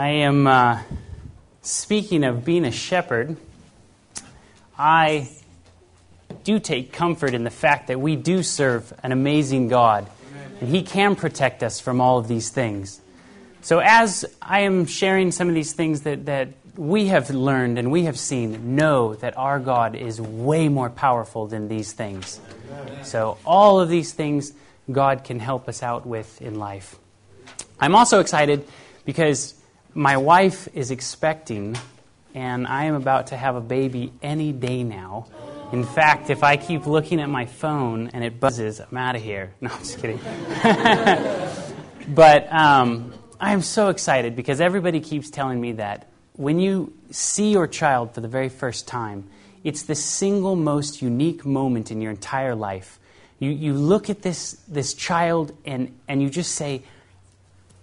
I am uh, speaking of being a shepherd. I do take comfort in the fact that we do serve an amazing God, and He can protect us from all of these things. So, as I am sharing some of these things that, that we have learned and we have seen, know that our God is way more powerful than these things. So, all of these things God can help us out with in life. I'm also excited because my wife is expecting, and I am about to have a baby any day now. In fact, if I keep looking at my phone and it buzzes, I'm out of here. No, I'm just kidding. but um, I'm so excited because everybody keeps telling me that when you see your child for the very first time, it's the single most unique moment in your entire life. You, you look at this, this child and, and you just say,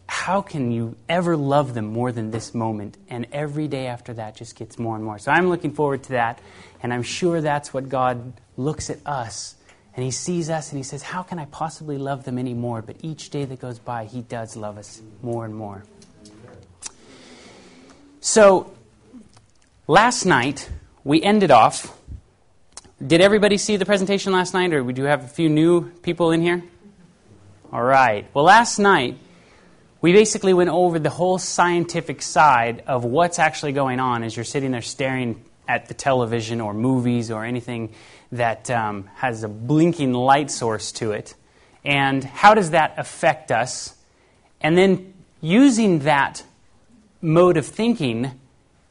how can you ever love them more than this moment? And every day after that just gets more and more. So I'm looking forward to that, and I'm sure that's what God looks at us. And He sees us and He says, How can I possibly love them anymore? But each day that goes by, He does love us more and more. So last night, we ended off. Did everybody see the presentation last night, or we do have a few new people in here? All right. Well, last night, we basically went over the whole scientific side of what's actually going on as you're sitting there staring at the television or movies or anything that um, has a blinking light source to it. And how does that affect us? And then using that mode of thinking,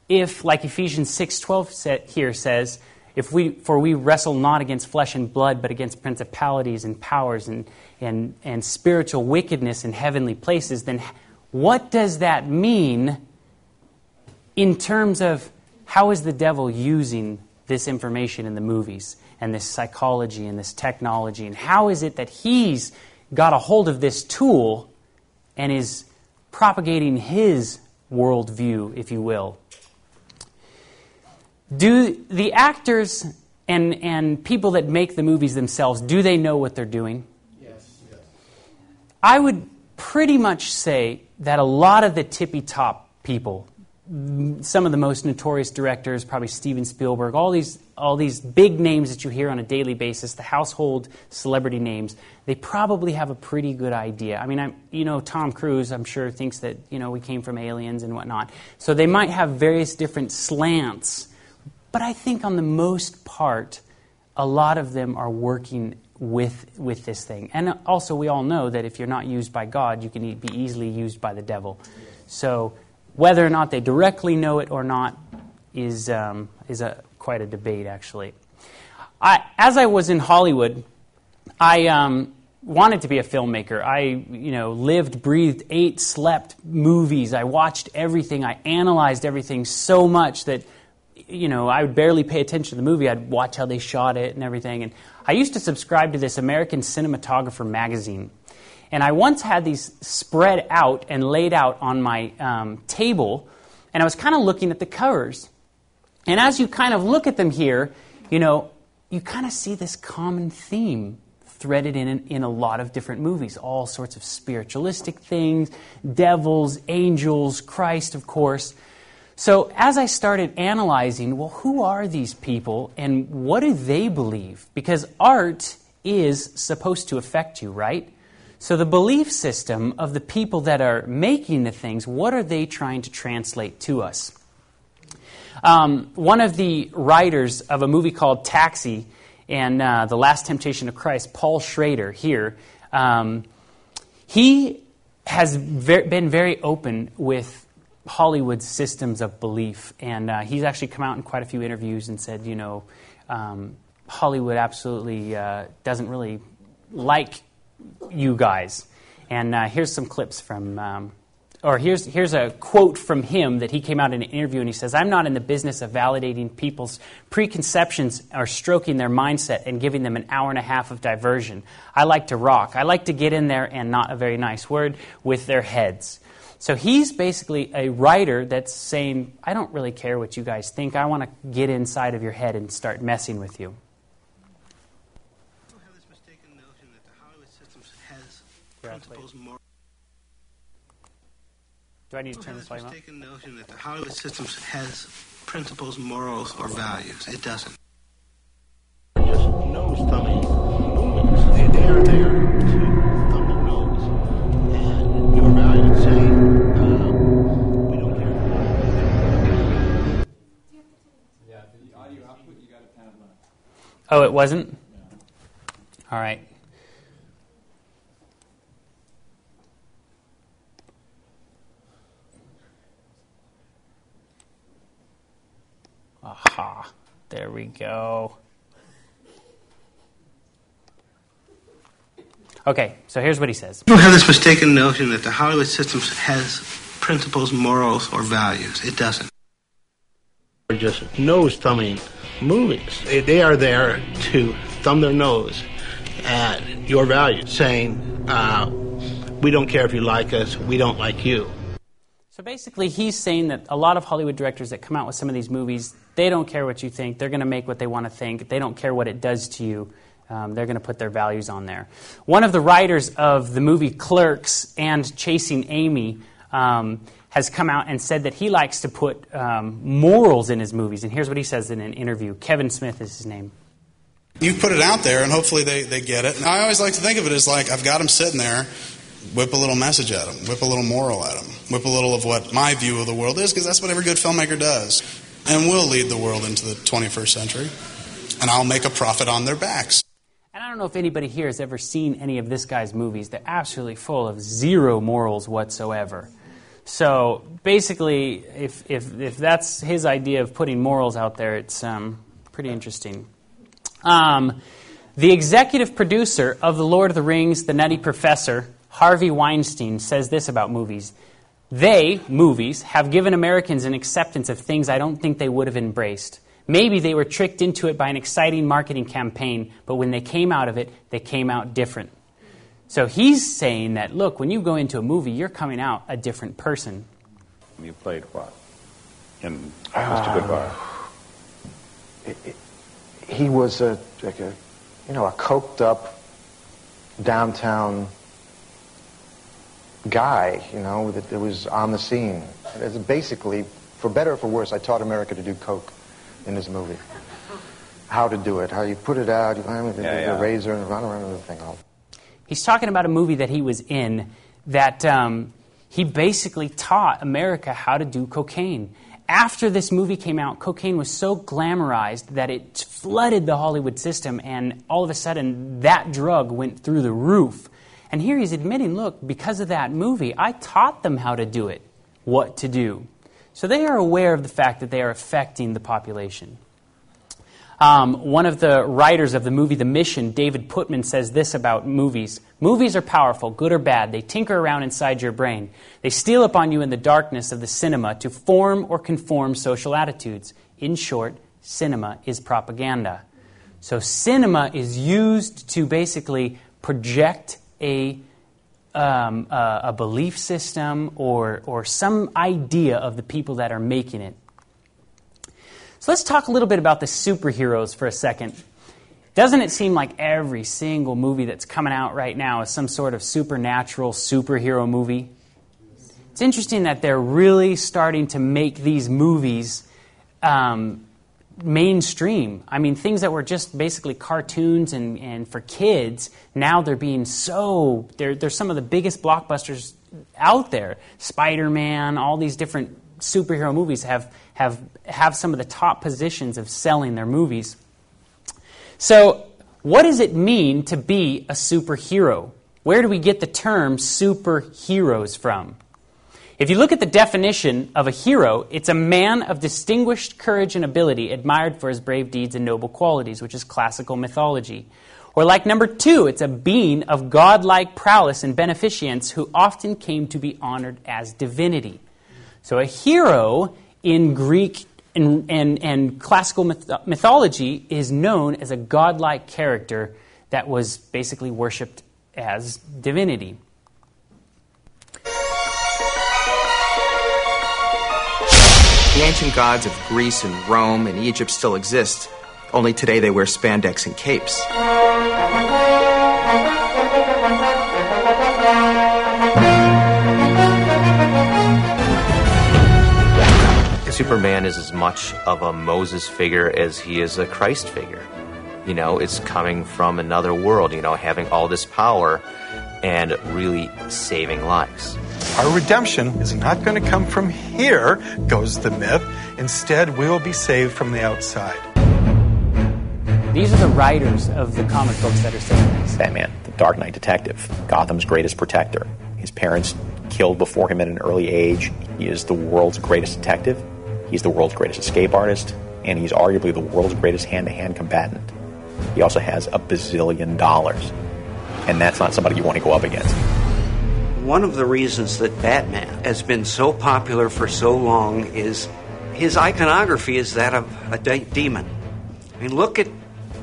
if, like Ephesians 6.12 here says, if we, for we wrestle not against flesh and blood, but against principalities and powers and, and, and spiritual wickedness in heavenly places, then what does that mean in terms of how is the devil using this information in the movies and this psychology and this technology? And how is it that he's got a hold of this tool and is propagating his worldview, if you will? Do the actors and, and people that make the movies themselves, do they know what they're doing? I would pretty much say that a lot of the tippy top people, some of the most notorious directors, probably Steven Spielberg, all these, all these big names that you hear on a daily basis, the household celebrity names, they probably have a pretty good idea. I mean, I'm, you know, Tom Cruise, I'm sure, thinks that, you know, we came from aliens and whatnot. So they might have various different slants but I think on the most part, a lot of them are working with, with this thing. And also, we all know that if you're not used by God, you can be easily used by the devil. So, whether or not they directly know it or not is, um, is a, quite a debate, actually. I, as I was in Hollywood, I um, wanted to be a filmmaker. I, you know, lived, breathed, ate, slept movies. I watched everything. I analyzed everything so much that you know, I would barely pay attention to the movie. I'd watch how they shot it and everything. And I used to subscribe to this American Cinematographer magazine. And I once had these spread out and laid out on my um, table, and I was kind of looking at the covers. And as you kind of look at them here, you know, you kind of see this common theme threaded in, in a lot of different movies, all sorts of spiritualistic things, devils, angels, Christ, of course. So, as I started analyzing, well, who are these people and what do they believe? Because art is supposed to affect you, right? So, the belief system of the people that are making the things, what are they trying to translate to us? Um, one of the writers of a movie called Taxi and uh, The Last Temptation of Christ, Paul Schrader, here, um, he has ver- been very open with Hollywood systems of belief. And uh, he's actually come out in quite a few interviews and said, you know, um, Hollywood absolutely uh, doesn't really like you guys. And uh, here's some clips from, um, or here's, here's a quote from him that he came out in an interview and he says, I'm not in the business of validating people's preconceptions or stroking their mindset and giving them an hour and a half of diversion. I like to rock. I like to get in there and not a very nice word with their heads. So he's basically a writer that's saying, I don't really care what you guys think. I want to get inside of your head and start messing with you. have this mistaken notion that the Hollywood system has principles more. Do I need to turn this has volume up? mistaken notion that the Hollywood system has principles, morals, or values. It doesn't. just nose thumbing. They, they are there Oh, it wasn't? All right. Aha. There we go. Okay, so here's what he says. People have this mistaken notion that the Hollywood system has principles, morals, or values. It doesn't. They're just nose thumbing movies. They, they are there to thumb their nose at your value, saying, uh, we don't care if you like us, we don't like you. So basically, he's saying that a lot of Hollywood directors that come out with some of these movies, they don't care what you think. They're going to make what they want to think. They don't care what it does to you. Um, they're going to put their values on there. One of the writers of the movie Clerks and Chasing Amy um, has come out and said that he likes to put um, morals in his movies. And here's what he says in an interview. Kevin Smith is his name. you put it out there and hopefully they, they get it. And I always like to think of it as like I've got them sitting there, whip a little message at them, whip a little moral at them, whip a little of what my view of the world is, because that's what every good filmmaker does. And we'll lead the world into the 21st century. And I'll make a profit on their backs. And I don't know if anybody here has ever seen any of this guy's movies. They're absolutely full of zero morals whatsoever. So basically, if, if, if that's his idea of putting morals out there, it's um, pretty interesting. Um, the executive producer of The Lord of the Rings, The Nutty Professor, Harvey Weinstein, says this about movies. They, movies, have given Americans an acceptance of things I don't think they would have embraced. Maybe they were tricked into it by an exciting marketing campaign, but when they came out of it, they came out different. So he's saying that, look, when you go into a movie, you're coming out a different person. You played what? In Mr. Goodbar? Uh, he was a like a you know a coked up downtown guy you know that, that was on the scene it's basically for better or for worse i taught america to do coke in this movie how to do it how you put it out you find the, Yeah, the yeah. razor and run around with the thing all He's talking about a movie that he was in that um, he basically taught America how to do cocaine. After this movie came out, cocaine was so glamorized that it flooded the Hollywood system, and all of a sudden, that drug went through the roof. And here he's admitting, look, because of that movie, I taught them how to do it, what to do. So they are aware of the fact that they are affecting the population. Um, one of the writers of the movie The Mission, David Puttnam, says this about movies Movies are powerful, good or bad. They tinker around inside your brain. They steal upon you in the darkness of the cinema to form or conform social attitudes. In short, cinema is propaganda. So, cinema is used to basically project a, um, a, belief system or, or some idea of the people that are making it. So let's talk a little bit about the superheroes for a second. Doesn't it seem like every single movie that's coming out right now is some sort of supernatural superhero movie? It's interesting that they're really starting to make these movies um, mainstream. I mean, things that were just basically cartoons and, and for kids, now they're being so, they're, they're some of the biggest blockbusters out there. Spider Man, all these different superhero movies have, have, have some of the top positions of selling their movies. So, what does it mean to be a superhero? Where do we get the term superheroes from? If you look at the definition of a hero, it's a man of distinguished courage and ability, admired for his brave deeds and noble qualities, which is classical mythology. Or, like number two, it's a being of godlike prowess and beneficence who often came to be honored as divinity. So, a hero in Greek and, and, and classical myth- mythology is known as a godlike character that was basically worshipped as divinity. The ancient gods of Greece and Rome and Egypt still exist, only today they wear spandex and capes. Superman is as much of a Moses figure as he is a Christ figure. You know, it's coming from another world, you know, having all this power and really saving lives. Our redemption is not going to come from here, goes the myth. Instead, we will be saved from the outside. These are the writers of the comic books that are saying this. Batman, the Dark Knight detective, Gotham's greatest protector. His parents killed before him at an early age. He is the world's greatest detective. He's the world's greatest escape artist. And he's arguably the world's greatest hand to hand combatant. He also has a bazillion dollars. And that's not somebody you want to go up against. One of the reasons that Batman has been so popular for so long is his iconography is that of a de- demon. I mean, look at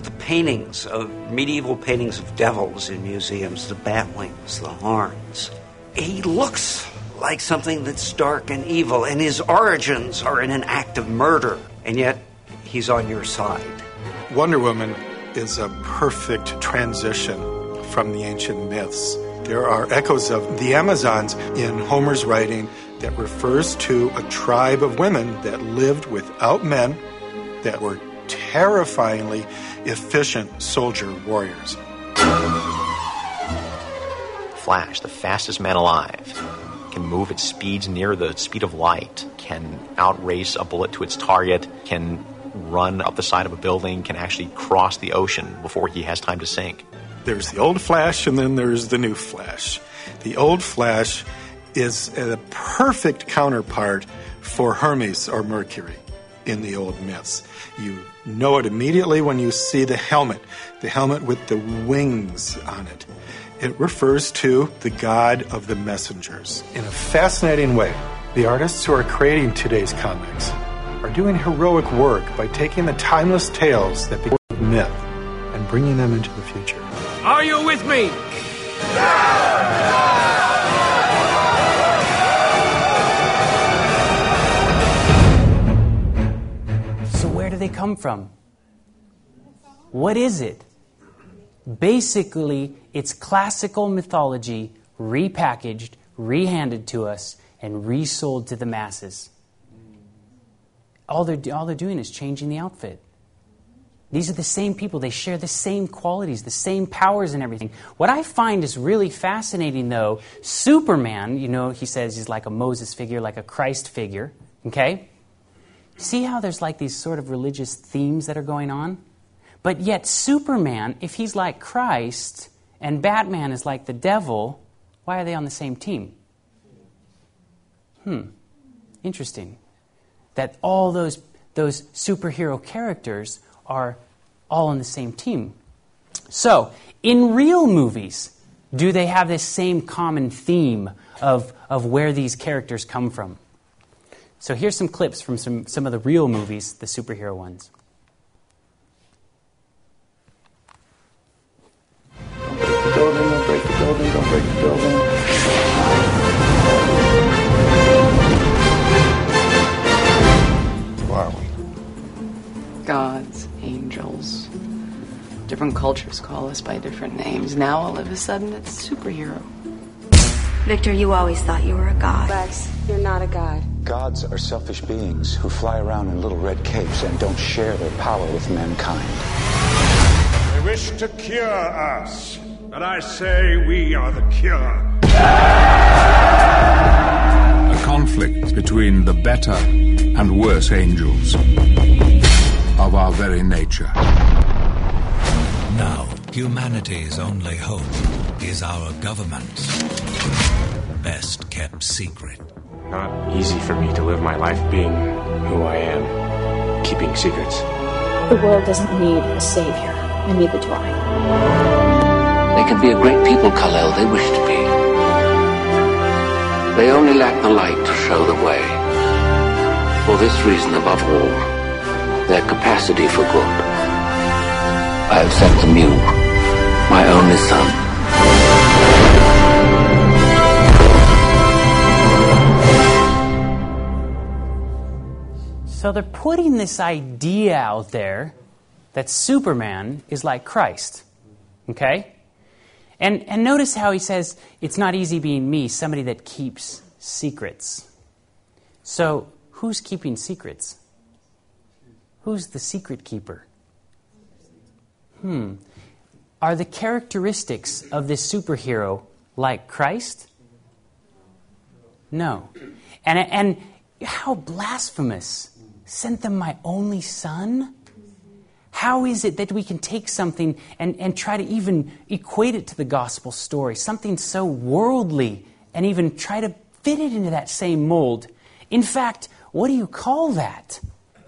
the paintings of medieval paintings of devils in museums, the bat wings, the horns. He looks like something that's dark and evil, and his origins are in an act of murder, and yet he's on your side. Wonder Woman is a perfect transition from the ancient myths. There are echoes of the Amazons in Homer's writing that refers to a tribe of women that lived without men that were terrifyingly efficient soldier warriors. Flash, the fastest man alive, can move at speeds near the speed of light, can outrace a bullet to its target, can run up the side of a building, can actually cross the ocean before he has time to sink. There's the old Flash and then there's the new Flash. The old Flash is a perfect counterpart for Hermes or Mercury in the old myths. You know it immediately when you see the helmet, the helmet with the wings on it. It refers to the god of the messengers. In a fascinating way, the artists who are creating today's comics are doing heroic work by taking the timeless tales that become myth and bringing them into the future. Are you with me? So, where do they come from? What is it? Basically, it's classical mythology repackaged, rehanded to us, and resold to the masses. All they're, all they're doing is changing the outfit. These are the same people. They share the same qualities, the same powers, and everything. What I find is really fascinating, though, Superman, you know, he says he's like a Moses figure, like a Christ figure, okay? See how there's like these sort of religious themes that are going on? But yet, Superman, if he's like Christ and Batman is like the devil, why are they on the same team? Hmm. Interesting. That all those, those superhero characters are all on the same team. So, in real movies, do they have this same common theme of, of where these characters come from? So, here's some clips from some, some of the real movies, the superhero ones. Different cultures call us by different names. Now all of a sudden it's superhero. Victor, you always thought you were a god. Lex, you're not a god. Gods are selfish beings who fly around in little red capes and don't share their power with mankind. They wish to cure us, but I say we are the cure. A conflict between the better and worse angels of our very nature. Now, humanity's only hope is our government's best kept secret. Not easy for me to live my life being who I am, keeping secrets. The world doesn't need a savior, and neither do I. They can be a great people, Kal-El, they wish to be. They only lack the light to show the way. For this reason above all, their capacity for good. I have sent them you, my only son. So they're putting this idea out there that Superman is like Christ. Okay? And, and notice how he says, it's not easy being me, somebody that keeps secrets. So, who's keeping secrets? Who's the secret keeper? Hmm. Are the characteristics of this superhero like Christ? No. And, and how blasphemous. Sent them my only son? How is it that we can take something and, and try to even equate it to the gospel story, something so worldly, and even try to fit it into that same mold? In fact, what do you call that?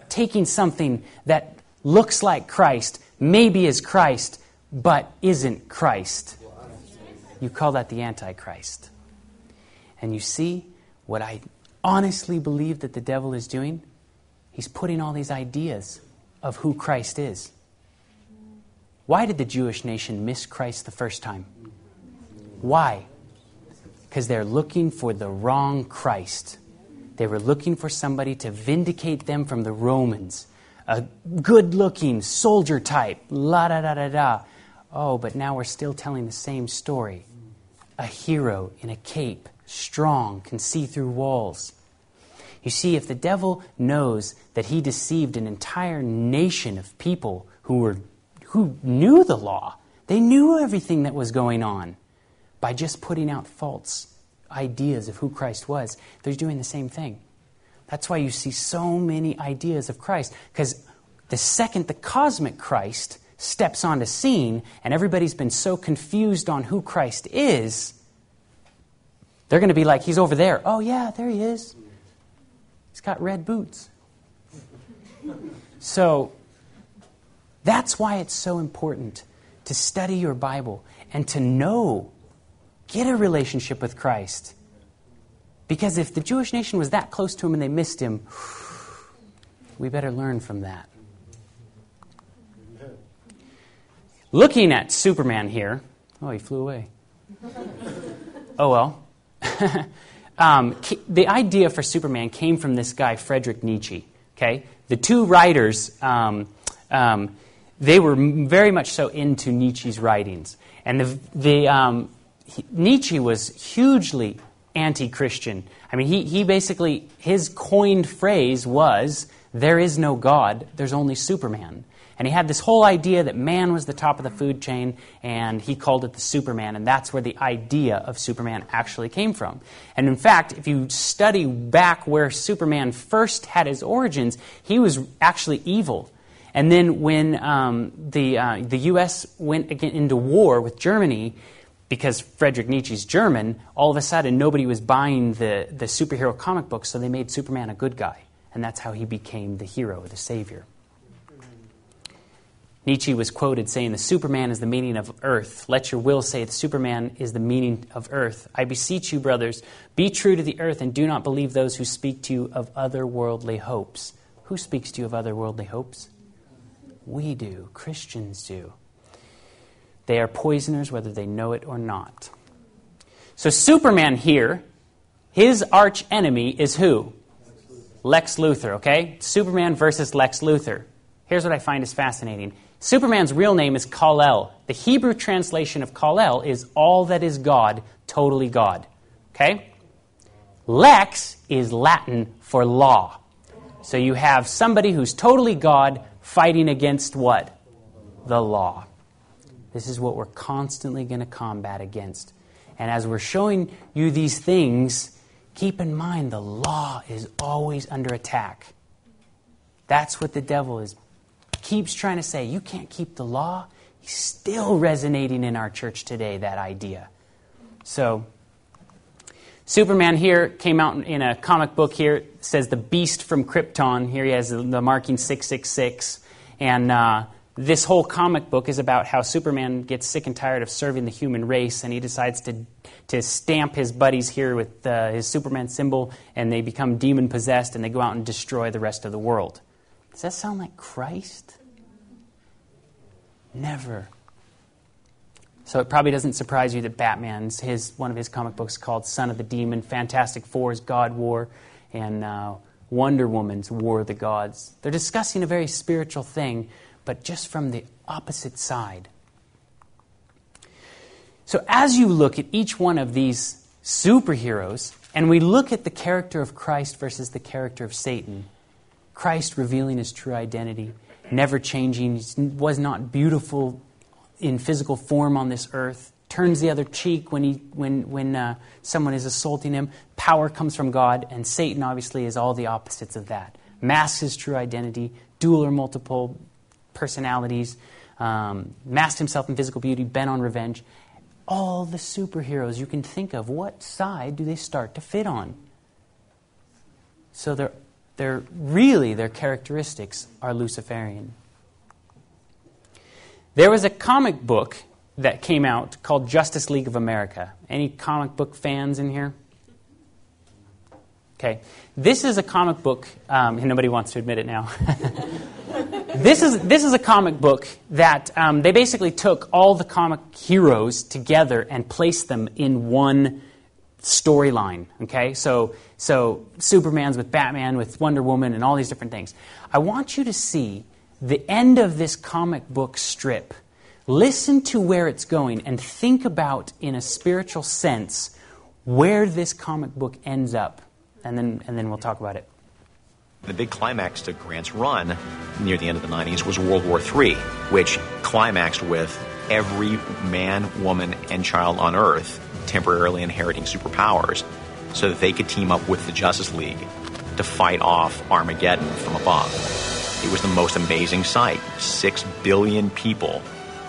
Taking something that looks like Christ, maybe is Christ, but isn't Christ. You call that the Antichrist. And you see what I honestly believe that the devil is doing? He's putting all these ideas of who Christ is. Why did the Jewish nation miss Christ the first time? Why? Because they're looking for the wrong Christ. They were looking for somebody to vindicate them from the Romans. A good looking soldier type. La da da da da. Oh, but now we're still telling the same story. A hero in a cape, strong, can see through walls. You see, if the devil knows that he deceived an entire nation of people who, were, who knew the law, they knew everything that was going on by just putting out false ideas of who Christ was, they're doing the same thing. That's why you see so many ideas of Christ. Because the second the cosmic Christ steps onto scene and everybody's been so confused on who Christ is, they're going to be like, he's over there. Oh, yeah, there he is. He's got red boots. So that's why it's so important to study your Bible and to know, get a relationship with Christ. Because if the Jewish nation was that close to him and they missed him, we better learn from that. Looking at Superman here, oh, he flew away. oh well. um, the idea for Superman came from this guy, Friedrich Nietzsche. Okay? The two writers, um, um, they were very much so into Nietzsche's writings. And the, the, um, he, Nietzsche was hugely anti Christian. I mean, he, he basically, his coined phrase was, There is no God, there's only Superman. And he had this whole idea that man was the top of the food chain, and he called it the Superman, and that's where the idea of Superman actually came from. And in fact, if you study back where Superman first had his origins, he was actually evil. And then when um, the, uh, the U.S. went into war with Germany, because Friedrich Nietzsche's German, all of a sudden nobody was buying the, the superhero comic books, so they made Superman a good guy. And that's how he became the hero, the savior. Nietzsche was quoted saying, The Superman is the meaning of earth. Let your will say, The Superman is the meaning of earth. I beseech you, brothers, be true to the earth and do not believe those who speak to you of otherworldly hopes. Who speaks to you of otherworldly hopes? We do. Christians do. They are poisoners whether they know it or not. So, Superman here, his arch enemy is who? Lex Luthor, okay? Superman versus Lex Luthor. Here's what I find is fascinating. Superman's real name is Kal-El. The Hebrew translation of Kal-El is all that is God, totally God. Okay? Lex is Latin for law. So you have somebody who's totally God fighting against what? The law. This is what we're constantly going to combat against. And as we're showing you these things, keep in mind the law is always under attack. That's what the devil is keeps trying to say, you can't keep the law. He's still resonating in our church today, that idea. So, Superman here came out in a comic book here. Says the beast from Krypton. Here he has the marking 666. And uh, this whole comic book is about how Superman gets sick and tired of serving the human race, and he decides to, to stamp his buddies here with uh, his Superman symbol, and they become demon possessed, and they go out and destroy the rest of the world. Does that sound like Christ? Never. So it probably doesn't surprise you that Batman's his one of his comic books called Son of the Demon, Fantastic Four's God War, and uh, Wonder Woman's War of the Gods. They're discussing a very spiritual thing, but just from the opposite side. So as you look at each one of these superheroes, and we look at the character of Christ versus the character of Satan, Christ revealing his true identity, never changing, was not beautiful in physical form on this earth, turns the other cheek when, he, when, when uh, someone is assaulting him. Power comes from God, and Satan obviously is all the opposites of that. Masks his true identity, dual or multiple personalities, um, masked himself in physical beauty, bent on revenge. All the superheroes you can think of, what side do they start to fit on? So they're, they're really, their characteristics are Luciferian. There was a comic book that came out called Justice League of America. Any comic book fans in here? Okay. This is a comic book, um, and nobody wants to admit it now. this, is, this is a comic book that um, they basically took all the comic heroes together and placed them in one storyline. Okay? So, so Superman's with Batman, with Wonder Woman, and all these different things. I want you to see the end of this comic book strip Listen to where it's going and think about, in a spiritual sense, where this comic book ends up. And then, and then we'll talk about it. The big climax to Grant's run near the end of the 90s was World War III, which climaxed with every man, woman, and child on Earth temporarily inheriting superpowers so that they could team up with the Justice League to fight off Armageddon from above. It was the most amazing sight. Six billion people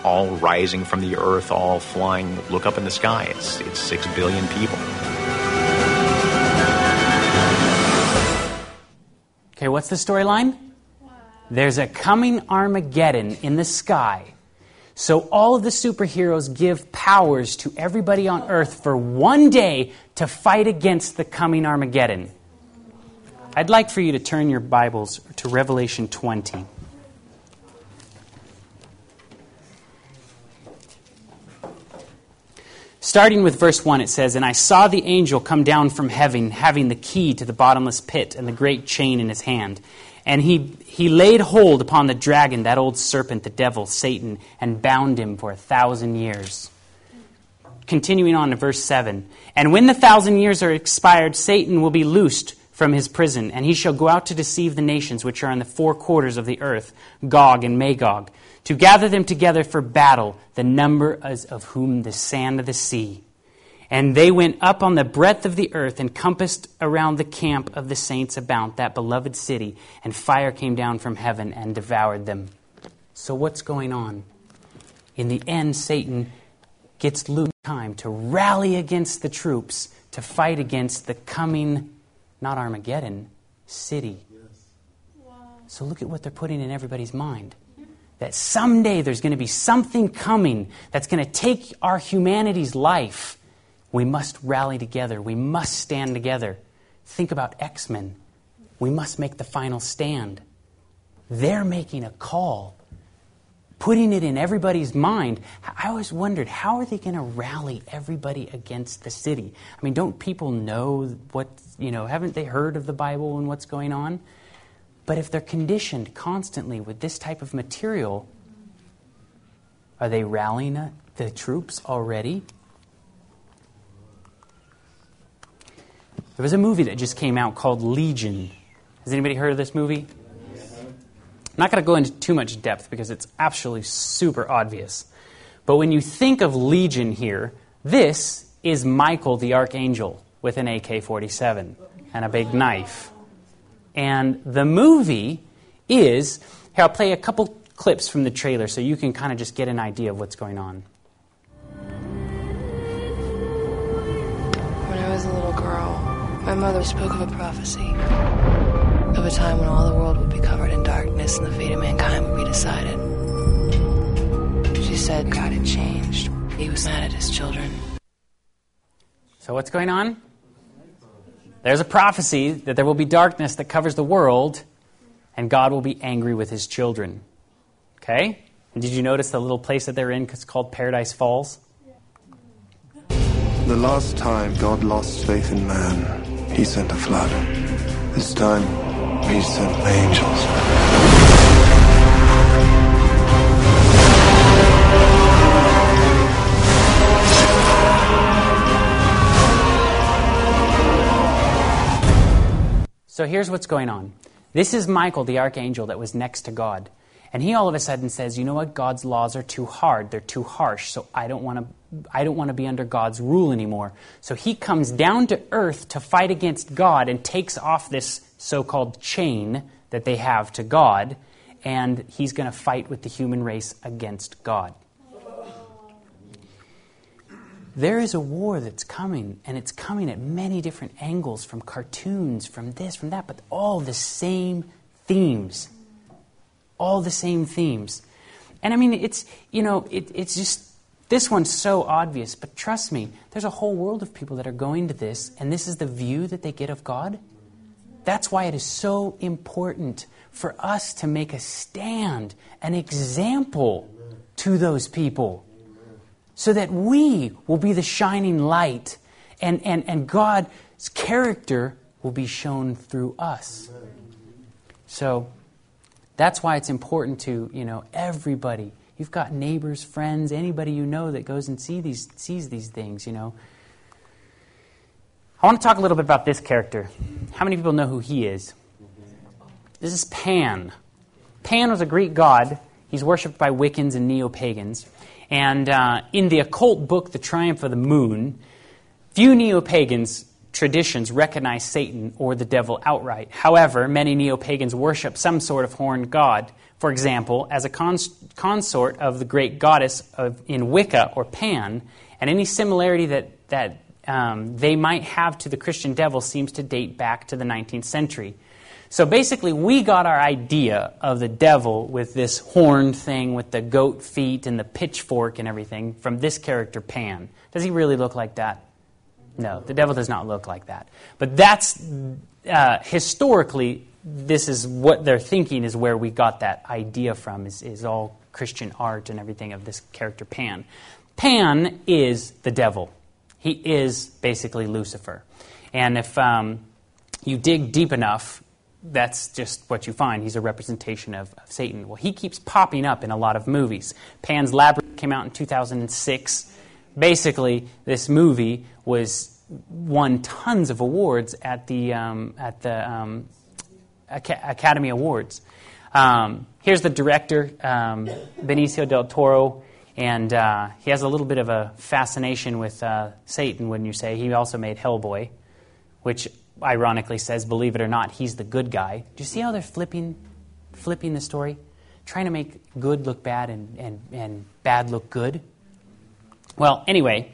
all rising from the earth, all flying. Look up in the sky. It's, it's six billion people. Okay, what's the storyline? There's a coming Armageddon in the sky. So all of the superheroes give powers to everybody on Earth for one day to fight against the coming Armageddon. I'd like for you to turn your Bibles to Revelation 20. Starting with verse 1, it says, And I saw the angel come down from heaven, having the key to the bottomless pit and the great chain in his hand. And he, he laid hold upon the dragon, that old serpent, the devil, Satan, and bound him for a thousand years. Continuing on to verse 7 And when the thousand years are expired, Satan will be loosed from his prison, and he shall go out to deceive the nations which are in the four quarters of the earth, Gog and Magog to gather them together for battle, the number of whom the sand of the sea. And they went up on the breadth of the earth and compassed around the camp of the saints about that beloved city, and fire came down from heaven and devoured them. So, what's going on? In the end, Satan gets loose time to rally against the troops to fight against the coming, not Armageddon, city. So, look at what they're putting in everybody's mind that someday there's going to be something coming that's going to take our humanity's life, we must rally together. We must stand together. Think about X Men. We must make the final stand. They're making a call, putting it in everybody's mind. I always wondered how are they going to rally everybody against the city? I mean, don't people know what, you know, haven't they heard of the Bible and what's going on? But if they're conditioned constantly with this type of material, are they rallying the troops already? There was a movie that just came out called Legion. Has anybody heard of this movie? I'm not going to go into too much depth because it's absolutely super obvious. But when you think of Legion here, this is Michael the Archangel with an AK 47 and a big knife. And the movie is here, I'll play a couple clips from the trailer so you can kind of just get an idea of what's going on. When I was a little girl, my mother spoke of a prophecy of a time when all the world would be covered in darkness and the fate of mankind would be decided. She said God had changed. He was mad at his children. So, what's going on? There's a prophecy that there will be darkness that covers the world, and God will be angry with his children. Okay? And did you notice the little place that they're in? It's called Paradise Falls. The last time God lost faith in man, he sent a flood. This time, he sent angels. So here's what's going on. This is Michael, the archangel that was next to God. And he all of a sudden says, "You know what? God's laws are too hard. They're too harsh. So I don't want to I don't want to be under God's rule anymore." So he comes down to earth to fight against God and takes off this so-called chain that they have to God, and he's going to fight with the human race against God. There is a war that's coming, and it's coming at many different angles from cartoons, from this, from that, but all the same themes. All the same themes. And I mean, it's, you know, it, it's just, this one's so obvious, but trust me, there's a whole world of people that are going to this, and this is the view that they get of God. That's why it is so important for us to make a stand, an example to those people so that we will be the shining light and, and, and God's character will be shown through us. So that's why it's important to, you know, everybody. You've got neighbors, friends, anybody you know that goes and see these, sees these things, you know. I want to talk a little bit about this character. How many people know who he is? This is Pan. Pan was a Greek god. He's worshipped by Wiccans and neo pagans. And uh, in the occult book, The Triumph of the Moon, few neo pagans traditions recognize Satan or the devil outright. However, many neo pagans worship some sort of horned god. For example, as a cons- consort of the great goddess of, in Wicca or Pan, and any similarity that, that um, they might have to the Christian devil seems to date back to the 19th century. So basically, we got our idea of the devil with this horned thing with the goat feet and the pitchfork and everything from this character, Pan. Does he really look like that? No, the devil does not look like that. But that's uh, historically, this is what they're thinking is where we got that idea from, is, is all Christian art and everything of this character, Pan. Pan is the devil. He is basically Lucifer. And if um, you dig deep enough, that's just what you find. He's a representation of, of, Satan. Well, he keeps popping up in a lot of movies. Pan's Labyrinth came out in 2006. Basically, this movie was won tons of awards at the um, at the um, Academy Awards. Um, here's the director, um, Benicio del Toro, and uh, he has a little bit of a fascination with uh, Satan, wouldn't you say? He also made Hellboy, which ironically says, believe it or not, he's the good guy. Do you see how they're flipping, flipping the story? Trying to make good look bad and, and, and bad look good? Well, anyway,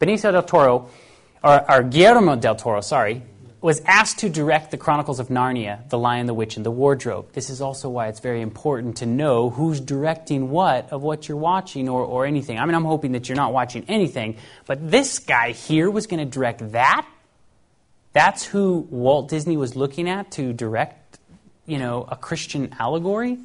Benicio del Toro, or, or Guillermo del Toro, sorry, was asked to direct the Chronicles of Narnia, The Lion, the Witch, and the Wardrobe. This is also why it's very important to know who's directing what of what you're watching or, or anything. I mean, I'm hoping that you're not watching anything, but this guy here was going to direct that? That's who Walt Disney was looking at to direct, you know, a Christian allegory.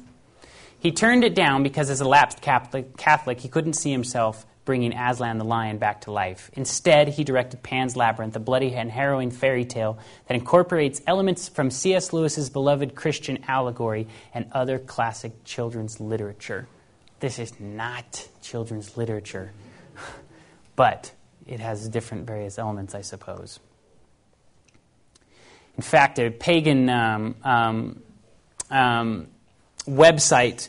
He turned it down because as a lapsed Catholic, Catholic he couldn't see himself bringing Aslan the lion back to life. Instead, he directed Pan's Labyrinth, a bloody and harrowing fairy tale that incorporates elements from C.S. Lewis's beloved Christian allegory and other classic children's literature. This is not children's literature, but it has different various elements, I suppose. In fact, a pagan um, um, um, website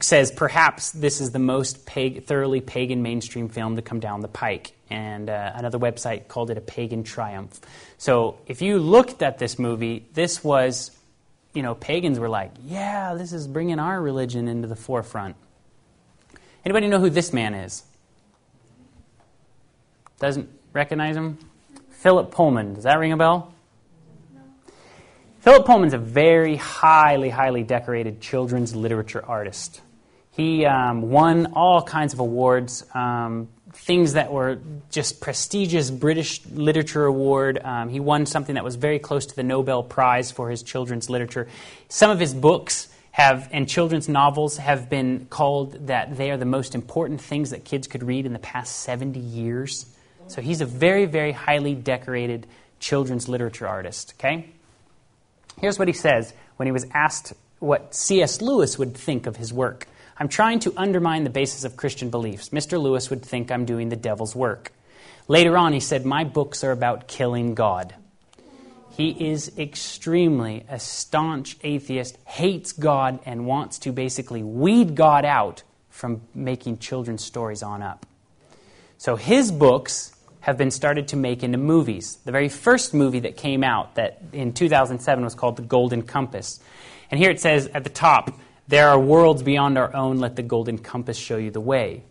says perhaps this is the most pag- thoroughly pagan mainstream film to come down the pike. And uh, another website called it a pagan triumph. So if you looked at this movie, this was, you know, pagans were like, yeah, this is bringing our religion into the forefront. Anybody know who this man is? Doesn't recognize him? Philip Pullman. Does that ring a bell? Philip Pullman's a very highly, highly decorated children's literature artist. He um, won all kinds of awards, um, things that were just prestigious British Literature Award. Um, he won something that was very close to the Nobel Prize for his children's literature. Some of his books have and children's novels have been called that they are the most important things that kids could read in the past 70 years. So he's a very, very highly decorated children's literature artist. Okay. Here's what he says when he was asked what C.S. Lewis would think of his work. I'm trying to undermine the basis of Christian beliefs. Mr. Lewis would think I'm doing the devil's work. Later on, he said, My books are about killing God. He is extremely a staunch atheist, hates God, and wants to basically weed God out from making children's stories on up. So his books have been started to make into movies. The very first movie that came out that in 2007 was called The Golden Compass. And here it says at the top, there are worlds beyond our own, let the golden compass show you the way.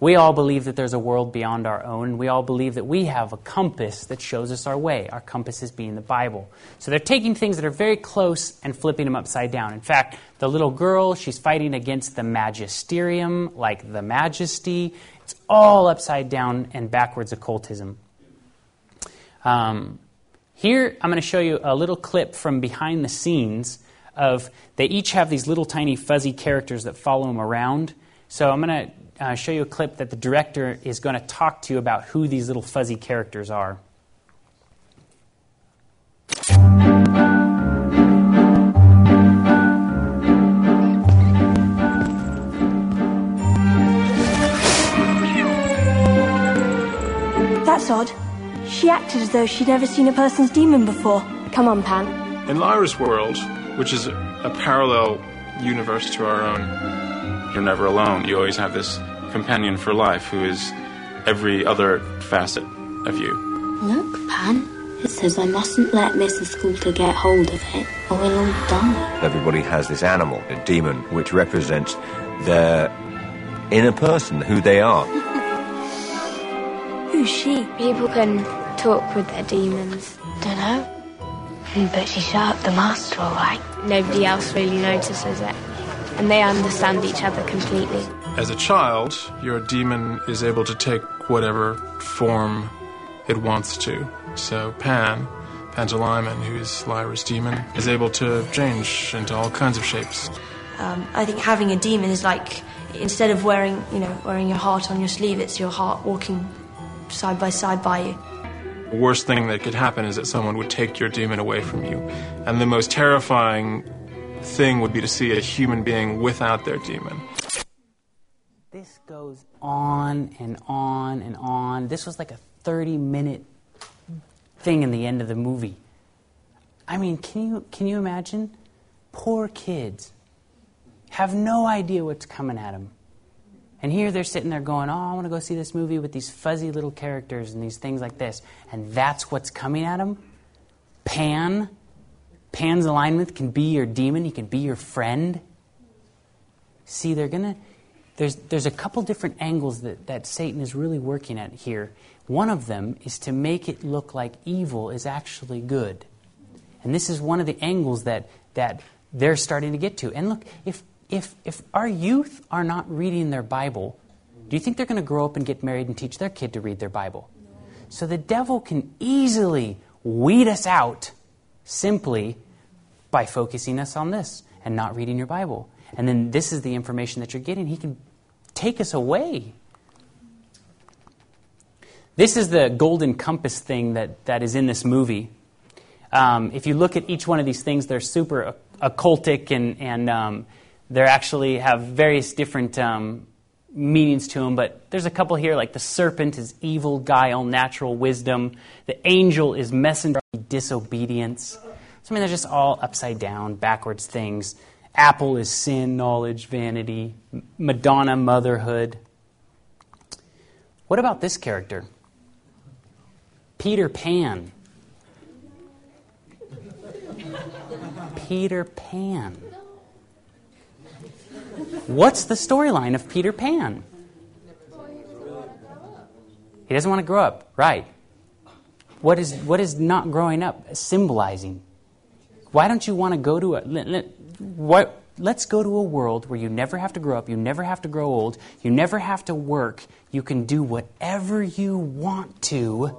We all believe that there's a world beyond our own. We all believe that we have a compass that shows us our way. Our compass is being the Bible. So they're taking things that are very close and flipping them upside down. In fact, the little girl, she's fighting against the magisterium, like the majesty, it's all upside down and backwards occultism. Um, here, I'm going to show you a little clip from behind the scenes of they each have these little tiny fuzzy characters that follow them around. So I'm going to uh, show you a clip that the director is going to talk to you about who these little fuzzy characters are. That's odd. She acted as though she'd never seen a person's demon before. Come on, Pan. In Lyra's world, which is a parallel universe to our own, you're never alone. You always have this companion for life who is every other facet of you. Look, Pan. It says I mustn't let Mrs. Coulter get hold of it, or we'll all die. Everybody has this animal, a demon, which represents their inner person, who they are. Who's she? People can talk with their demons. Dunno. But she shut the master all right. Nobody else really notices it. And they understand each other completely. As a child, your demon is able to take whatever form it wants to. So Pan, Pantalaimon, who is Lyra's demon, is able to change into all kinds of shapes. Um, I think having a demon is like instead of wearing, you know, wearing your heart on your sleeve, it's your heart walking side by side by you. The worst thing that could happen is that someone would take your demon away from you. And the most terrifying thing would be to see a human being without their demon. This goes on and on and on. This was like a 30 minute thing in the end of the movie. I mean, can you, can you imagine? Poor kids have no idea what's coming at them. And here they're sitting there going, Oh, I want to go see this movie with these fuzzy little characters and these things like this. And that's what's coming at them. Pan, Pantalaimon can be your demon, he can be your friend. See, they're going to. There's, there's a couple different angles that, that Satan is really working at here. One of them is to make it look like evil is actually good. And this is one of the angles that, that they're starting to get to. And look, if if, if our youth are not reading their Bible, do you think they're going to grow up and get married and teach their kid to read their Bible? So the devil can easily weed us out simply by focusing us on this and not reading your Bible. And then this is the information that you're getting. He can take us away. This is the golden compass thing that, that is in this movie. Um, if you look at each one of these things, they're super occultic and, and um, they actually have various different um, meanings to them, but there's a couple here like the serpent is evil, guile, natural wisdom. The angel is messenger, disobedience. So, I mean, they're just all upside down, backwards things. Apple is sin, knowledge, vanity. Madonna, motherhood. What about this character? Peter Pan. Peter Pan. What's the storyline of Peter Pan? He doesn't want to grow up, right? What is, what is not growing up symbolizing? Why don't you want to go to a. Let, what, let's go to a world where you never have to grow up, you never have to grow old, you never have to work, you can do whatever you want to.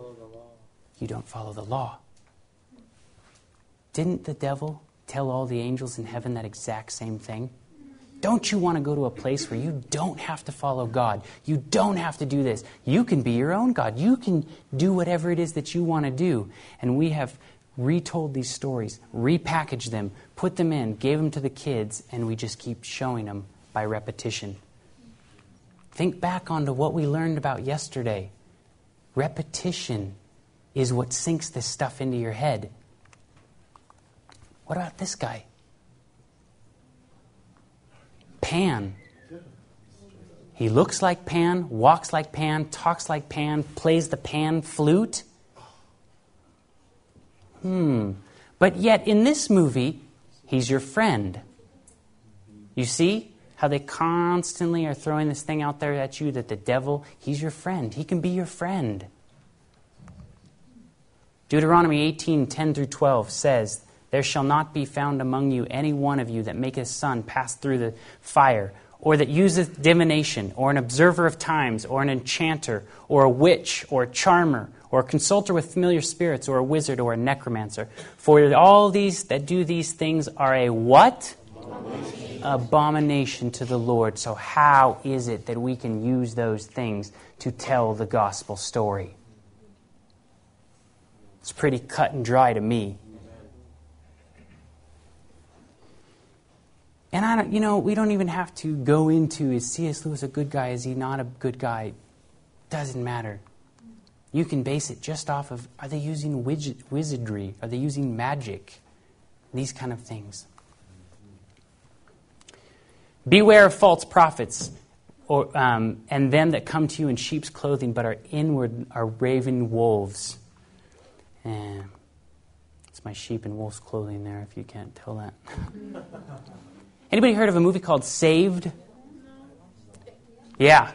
You don't follow the law. Didn't the devil tell all the angels in heaven that exact same thing? Don't you want to go to a place where you don't have to follow God? You don't have to do this. You can be your own God. You can do whatever it is that you want to do. And we have retold these stories, repackaged them, put them in, gave them to the kids, and we just keep showing them by repetition. Think back onto what we learned about yesterday. Repetition is what sinks this stuff into your head. What about this guy? Pan. He looks like Pan, walks like Pan, talks like Pan, plays the Pan flute. Hmm. But yet, in this movie, he's your friend. You see how they constantly are throwing this thing out there at you that the devil, he's your friend. He can be your friend. Deuteronomy 18 10 through 12 says, There shall not be found among you any one of you that maketh son pass through the fire, or that useth divination, or an observer of times, or an enchanter, or a witch, or a charmer, or a consulter with familiar spirits, or a wizard, or a necromancer. For all these that do these things are a what? Abomination. Abomination to the Lord. So, how is it that we can use those things to tell the gospel story? It's pretty cut and dry to me. And I don't, you know, we don't even have to go into is C.S. Lewis a good guy? Is he not a good guy? Doesn't matter. You can base it just off of are they using wizardry? Are they using magic? These kind of things. Beware of false prophets, or, um, and them that come to you in sheep's clothing, but are inward are raven wolves. And it's my sheep in wolf's clothing there, if you can't tell that. Anybody heard of a movie called Saved? Yeah.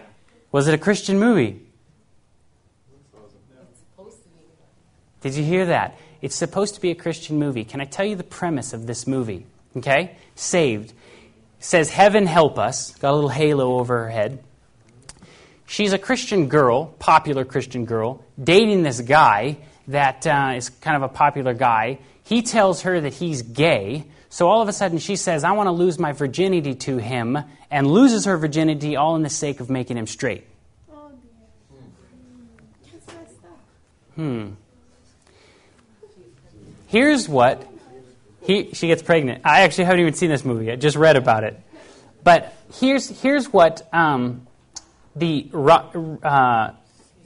Was it a Christian movie? Did you hear that? It's supposed to be a Christian movie. Can I tell you the premise of this movie? Okay? Saved. It says, Heaven help us. Got a little halo over her head. She's a Christian girl, popular Christian girl, dating this guy that uh, is kind of a popular guy. He tells her that he's gay. So all of a sudden she says, I want to lose my virginity to him, and loses her virginity all in the sake of making him straight. Hmm. Here's what he, she gets pregnant. I actually haven't even seen this movie. I just read about it. But here's, here's what um, the uh,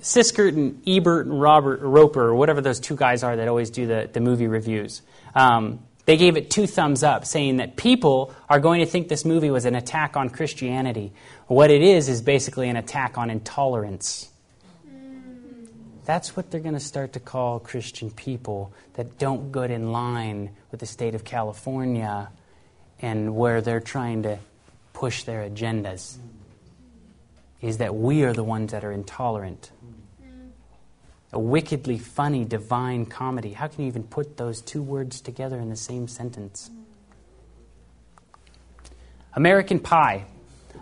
Siskel and Ebert and Robert Roeper, or whatever those two guys are that always do the, the movie reviews, um, they gave it two thumbs up, saying that people are going to think this movie was an attack on Christianity. What it is, is basically an attack on intolerance. That's what they're going to start to call Christian people that don't get in line with the state of California and where they're trying to push their agendas. Is that we are the ones that are intolerant. A wickedly funny divine comedy. How can you even put those two words together in the same sentence? American Pie,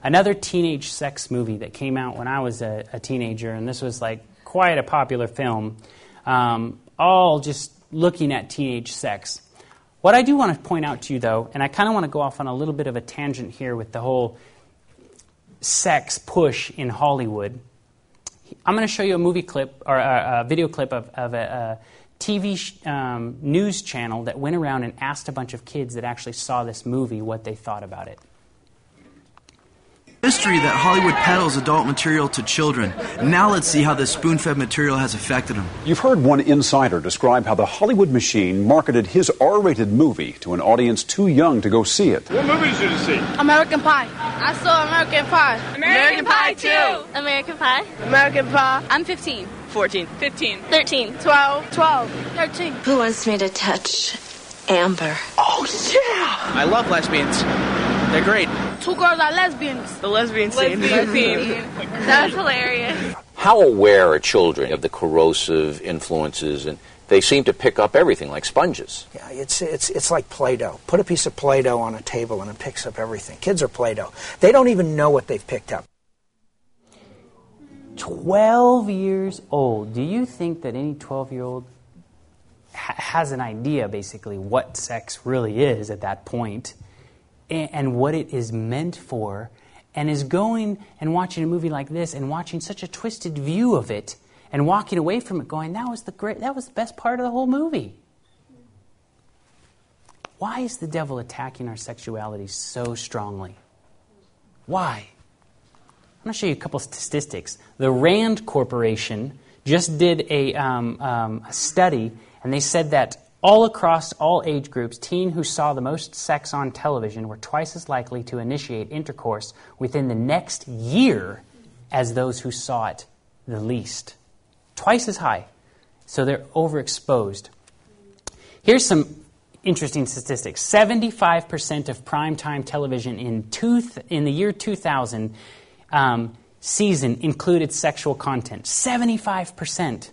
another teenage sex movie that came out when I was a, a teenager, and this was like quite a popular film, um, all just looking at teenage sex. What I do want to point out to you, though, and I kind of want to go off on a little bit of a tangent here with the whole sex push in Hollywood. I'm going to show you a movie clip or a, a video clip of, of a, a TV um, news channel that went around and asked a bunch of kids that actually saw this movie what they thought about it history that Hollywood peddles adult material to children. Now let's see how this spoon fed material has affected them. You've heard one insider describe how the Hollywood machine marketed his R rated movie to an audience too young to go see it. What movie did you see? American Pie. I saw American Pie. American, American Pie, Pie 2. American Pie. American Pie. I'm 15. 14. 15. 13. 12. 12. 13. Who wants me to touch Amber? Oh, yeah! I love lesbians. They're great. Two girls are lesbians. The lesbian scene. Lesbian That's hilarious. How aware are children of the corrosive influences and they seem to pick up everything like sponges. Yeah, it's, it's, it's like Play Doh. Put a piece of Play Doh on a table and it picks up everything. Kids are Play Doh. They don't even know what they've picked up. 12 years old. Do you think that any 12 year old ha- has an idea, basically, what sex really is at that point? And what it is meant for, and is going and watching a movie like this and watching such a twisted view of it and walking away from it going, that was the great that was the best part of the whole movie. Why is the devil attacking our sexuality so strongly? Why? I'm going to show you a couple statistics. The Rand Corporation just did a, um, um, a study, and they said that All across all age groups, teen who saw the most sex on television were twice as likely to initiate intercourse within the next year as those who saw it the least. Twice as high. So they're overexposed. Here's some interesting statistics 75% of primetime television in, two th- in the year 2000 um, season included sexual content. 75%.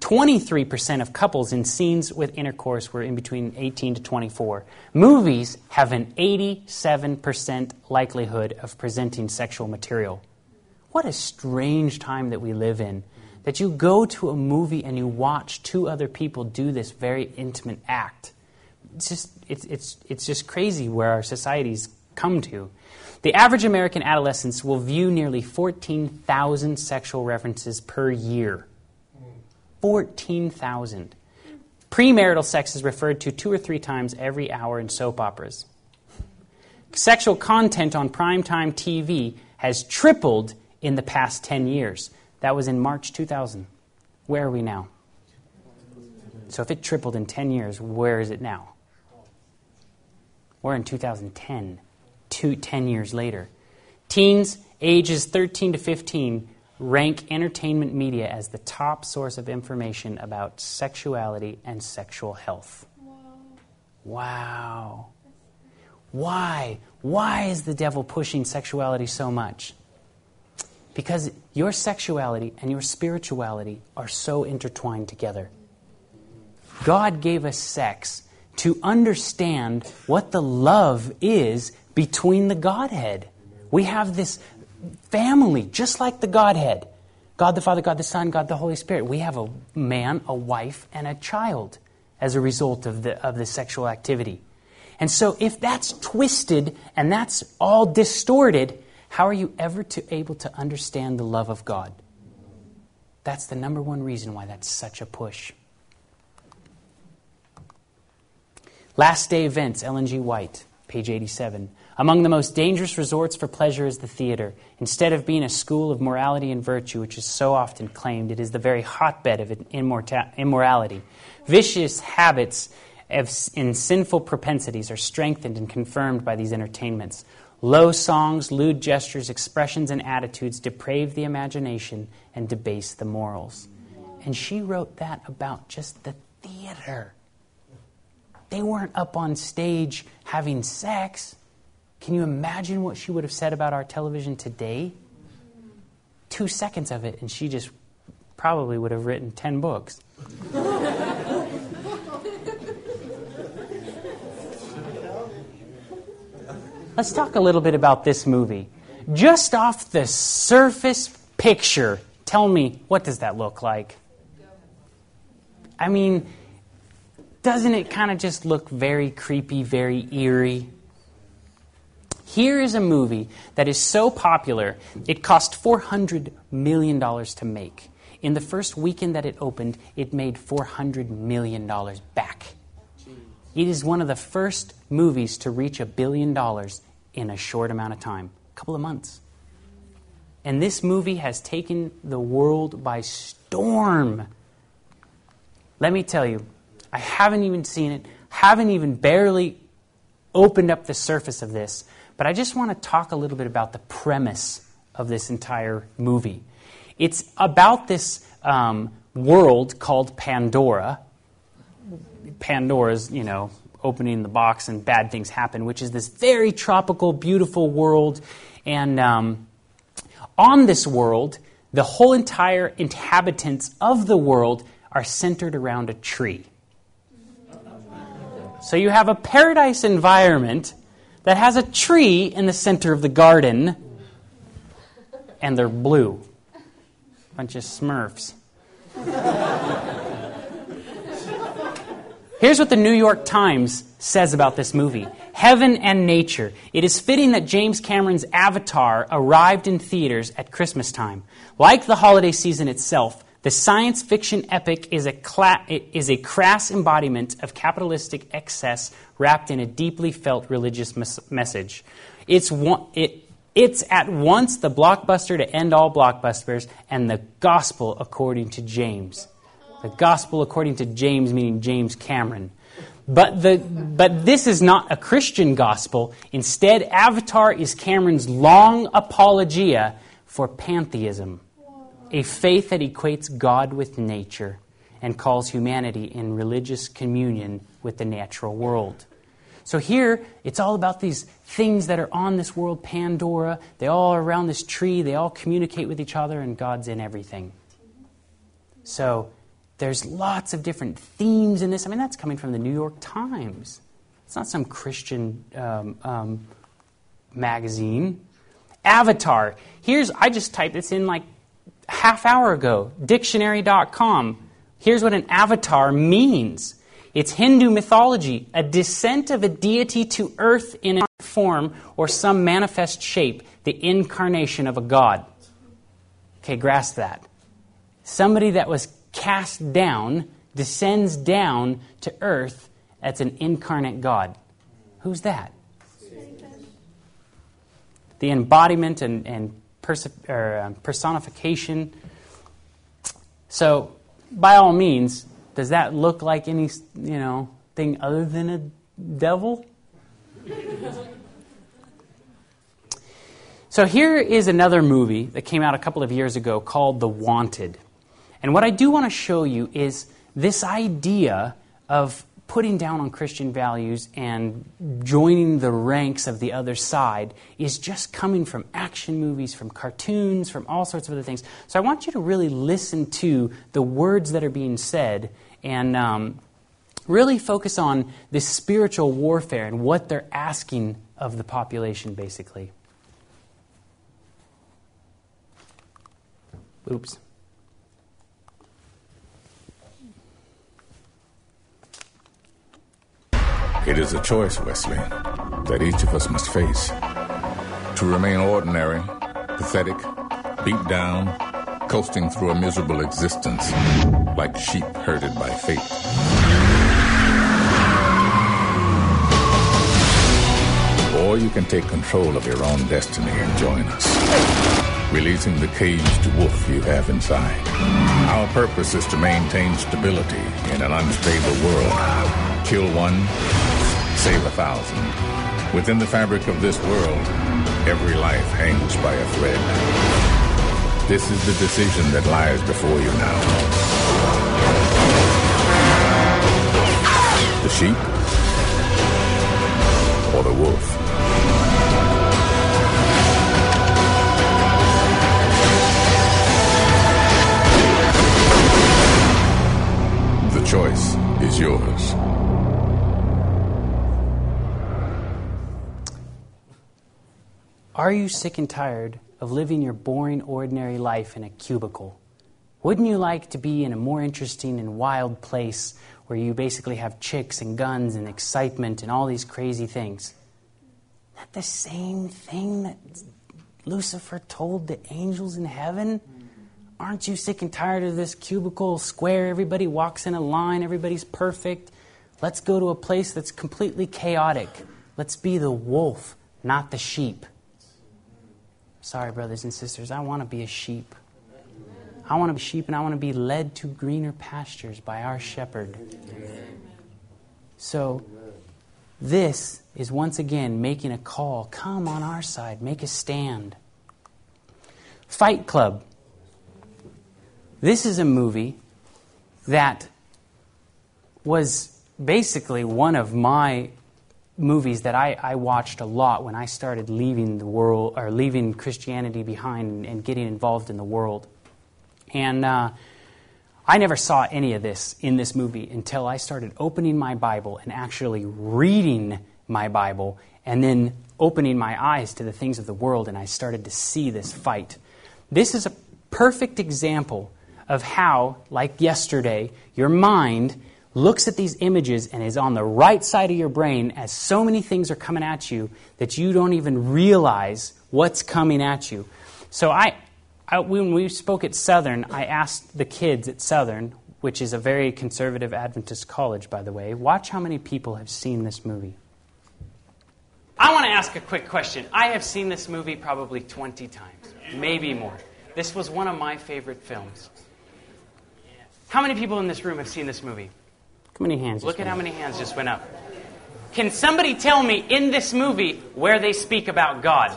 23% of couples in scenes with intercourse were in between 18 to 24. Movies have an 87% likelihood of presenting sexual material. What a strange time that we live in. That you go to a movie and you watch two other people do this very intimate act. It's just, it's, it's, it's just crazy where our societies come to. The average American adolescent will view nearly 14,000 sexual references per year. 14,000. Premarital sex is referred to two or three times every hour in soap operas. Sexual content on primetime TV has tripled in the past 10 years. That was in March 2000. Where are we now? So if it tripled in 10 years, where is it now? We're in 2010, two, 10 years later. Teens ages 13 to 15 rank entertainment media as the top source of information about sexuality and sexual health. Wow. Why? Why is the devil pushing sexuality so much? Because your sexuality and your spirituality are so intertwined together. God gave us sex to understand what the love is between the Godhead. We have this family, just like the Godhead God the Father, God the Son, God the Holy Spirit. We have a man, a wife, and a child as a result of the, of the sexual activity. And so, if that's twisted and that's all distorted, how are you ever to, able to understand the love of God? That's the number one reason why that's such a push. Last day events, Ellen G. White, page 87. Among the most dangerous resorts for pleasure is the theater. Instead of being a school of morality and virtue, which is so often claimed, it is the very hotbed of immorality. Vicious habits and sinful propensities are strengthened and confirmed by these entertainments. Low songs, lewd gestures, expressions, and attitudes deprave the imagination and debase the morals. And she wrote that about just the theater. They weren't up on stage having sex. Can you imagine what she would have said about our television today? Two seconds of it, and she just probably would have written 10 books. Let's talk a little bit about this movie. Just off the surface picture, tell me, what does that look like? I mean, doesn't it kind of just look very creepy, very eerie? Here is a movie that is so popular, it cost $400 million to make. In the first weekend that it opened, it made $400 million back. It is one of the first movies to reach a billion dollars in a short amount of time, a couple of months. And this movie has taken the world by storm. Let me tell you, I haven't even seen it, haven't even barely opened up the surface of this, but I just want to talk a little bit about the premise of this entire movie. It's about this um, world called Pandora. Pandora's, you know, opening the box and bad things happen, which is this very tropical, beautiful world. And um, on this world, the whole entire inhabitants of the world are centered around a tree. So you have a paradise environment that has a tree in the center of the garden, and they're blue. Bunch of smurfs. Here's what the New York Times says about this movie Heaven and Nature. It is fitting that James Cameron's Avatar arrived in theaters at Christmas time. Like the holiday season itself, the science fiction epic is a, cla- is a crass embodiment of capitalistic excess wrapped in a deeply felt religious mes- message. It's, one, it, it's at once the blockbuster to end all blockbusters and the gospel according to James. The gospel according to James, meaning James Cameron. But, the, but this is not a Christian gospel. Instead, Avatar is Cameron's long apologia for pantheism, a faith that equates God with nature and calls humanity in religious communion with the natural world. So here, it's all about these things that are on this world, Pandora. They all are around this tree. They all communicate with each other, and God's in everything. So there's lots of different themes in this. I mean, that's coming from the New York Times. It's not some Christian um, um, magazine. Avatar. Here's, I just typed this in like half hour ago, dictionary.com. Here's what an avatar means. It's Hindu mythology, a descent of a deity to earth in a form or some manifest shape, the incarnation of a god. Okay, grasp that. Somebody that was cast down descends down to earth. That's an incarnate God. Who's that? The embodiment and, and perse- or, uh, personification. So, by all means, does that look like any you know thing other than a devil? so here is another movie that came out a couple of years ago called The Wanted. And what I do want to show you is this idea of putting down on Christian values and joining the ranks of the other side is just coming from action movies, from cartoons, from all sorts of other things. So I want you to really listen to the words that are being said and um, really focus on this spiritual warfare and what they're asking of the population, basically. Oops. It is a choice, Wesley, that each of us must face. To remain ordinary, pathetic, beat down, coasting through a miserable existence, like sheep herded by fate. Or you can take control of your own destiny and join us, releasing the caged wolf you have inside. Our purpose is to maintain stability in an unstable world. Kill one, save a thousand. Within the fabric of this world, every life hangs by a thread. This is the decision that lies before you now. The sheep or the wolf? The choice is yours. Are you sick and tired of living your boring, ordinary life in a cubicle? Wouldn't you like to be in a more interesting and wild place where you basically have chicks and guns and excitement and all these crazy things? That the same thing that Lucifer told the angels in heaven? Aren't you sick and tired of this cubicle square? Everybody walks in a line, everybody's perfect. Let's go to a place that's completely chaotic. Let's be the wolf, not the sheep. Sorry, brothers and sisters, I want to be a sheep. I want to be sheep and I want to be led to greener pastures by our shepherd. So, this is once again making a call. Come on our side, make a stand. Fight Club. This is a movie that was basically one of my movies that I, I, watched a lot when I started leaving the world or leaving Christianity behind and, getting involved in the world. And uh, I never saw any of this in this movie until I started opening my Bible and actually reading my Bible and then opening my eyes to the things of the world and I started to see this fight. This is a perfect example of how, like yesterday, your mind looks at these images and is on the right side of your brain as so many things are coming at you that you don't even realize what's coming at you. So I, I, when we spoke at Southern, I asked the kids at Southern, which is a very conservative Adventist college, by the way, watch how many people have seen this movie. I want to ask a quick question. I have seen this movie probably 20 times, maybe more. This was one of my favorite films. How many people in this room have seen this movie? How many hands? Look at how many hands just went up. Can somebody tell me in this movie where they speak about God?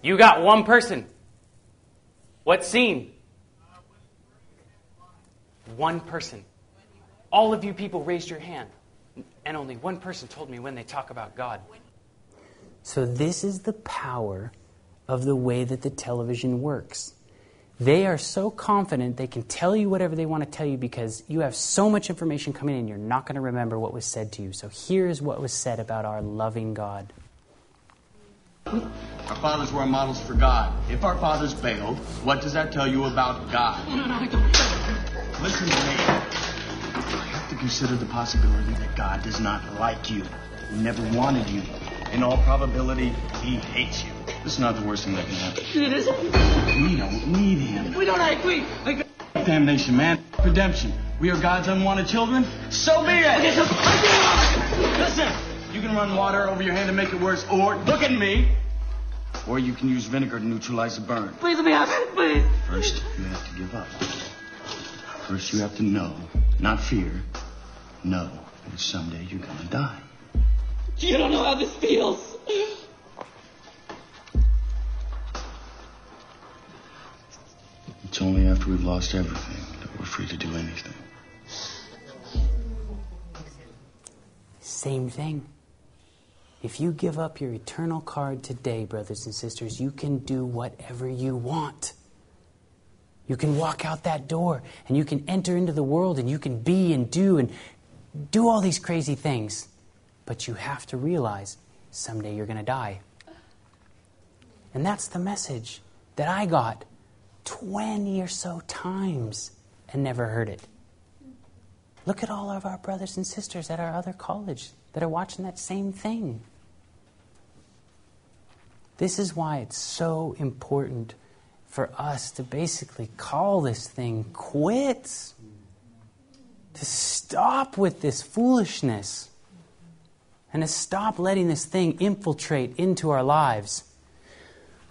You got one person. What scene? One person. All of you people raised your hand, and only one person told me when they talk about God. So, this is the power of the way that the television works. They are so confident they can tell you whatever they want to tell you because you have so much information coming in, you're not going to remember what was said to you. So, here's what was said about our loving God. Our fathers were models for God. If our fathers failed, what does that tell you about God? No, no, I don't. Listen to me. You have to consider the possibility that God does not like you. He never wanted you. In all probability, he hates you. This is not the worst thing that can happen. It is. We don't need him. We don't. I agree. I. Damnation, man. Redemption. We are God's unwanted children. So be it. Okay, so Listen. You can run water over your hand to make it worse, or look at me. Or you can use vinegar to neutralize the burn. Please let me have it, please. First, you have to give up. First, you have to know, not fear, know that someday you're gonna die. You don't know how this feels. It's only after we've lost everything that we're free to do anything. Same thing. If you give up your eternal card today, brothers and sisters, you can do whatever you want. You can walk out that door and you can enter into the world and you can be and do and do all these crazy things. But you have to realize someday you're going to die. And that's the message that I got 20 or so times and never heard it. Look at all of our brothers and sisters at our other college that are watching that same thing. This is why it's so important for us to basically call this thing quits. To stop with this foolishness and to stop letting this thing infiltrate into our lives.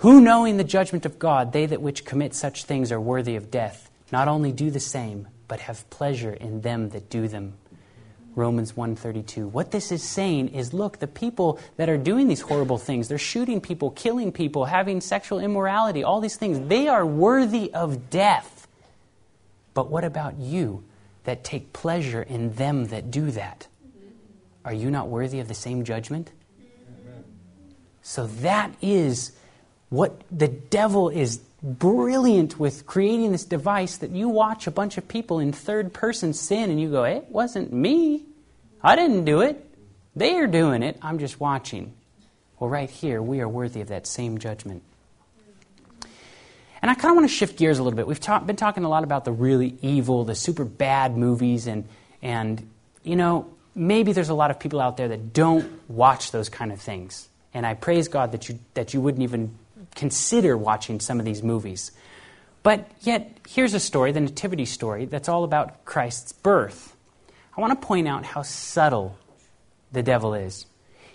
Who, knowing the judgment of God, they that which commit such things are worthy of death, not only do the same, but have pleasure in them that do them. Romans 1:32. What this is saying is look, the people that are doing these horrible things, they're shooting people, killing people, having sexual immorality, all these things, they are worthy of death. But what about you that take pleasure in them that do that? Are you not worthy of the same judgment? So that is what the devil is brilliant with creating this device that you watch a bunch of people in third person sin and you go, it wasn't me. I didn't do it. They are doing it. I'm just watching. Well, right here, we are worthy of that same judgment. And I kind of want to shift gears a little bit. We've ta- been talking a lot about the really evil, the super bad movies, and, and, you know, maybe there's a lot of people out there that don't watch those kind of things. And I praise God that you, that you wouldn't even consider watching some of these movies. But yet, here's a story, the Nativity story, that's all about Christ's birth. I want to point out how subtle the devil is.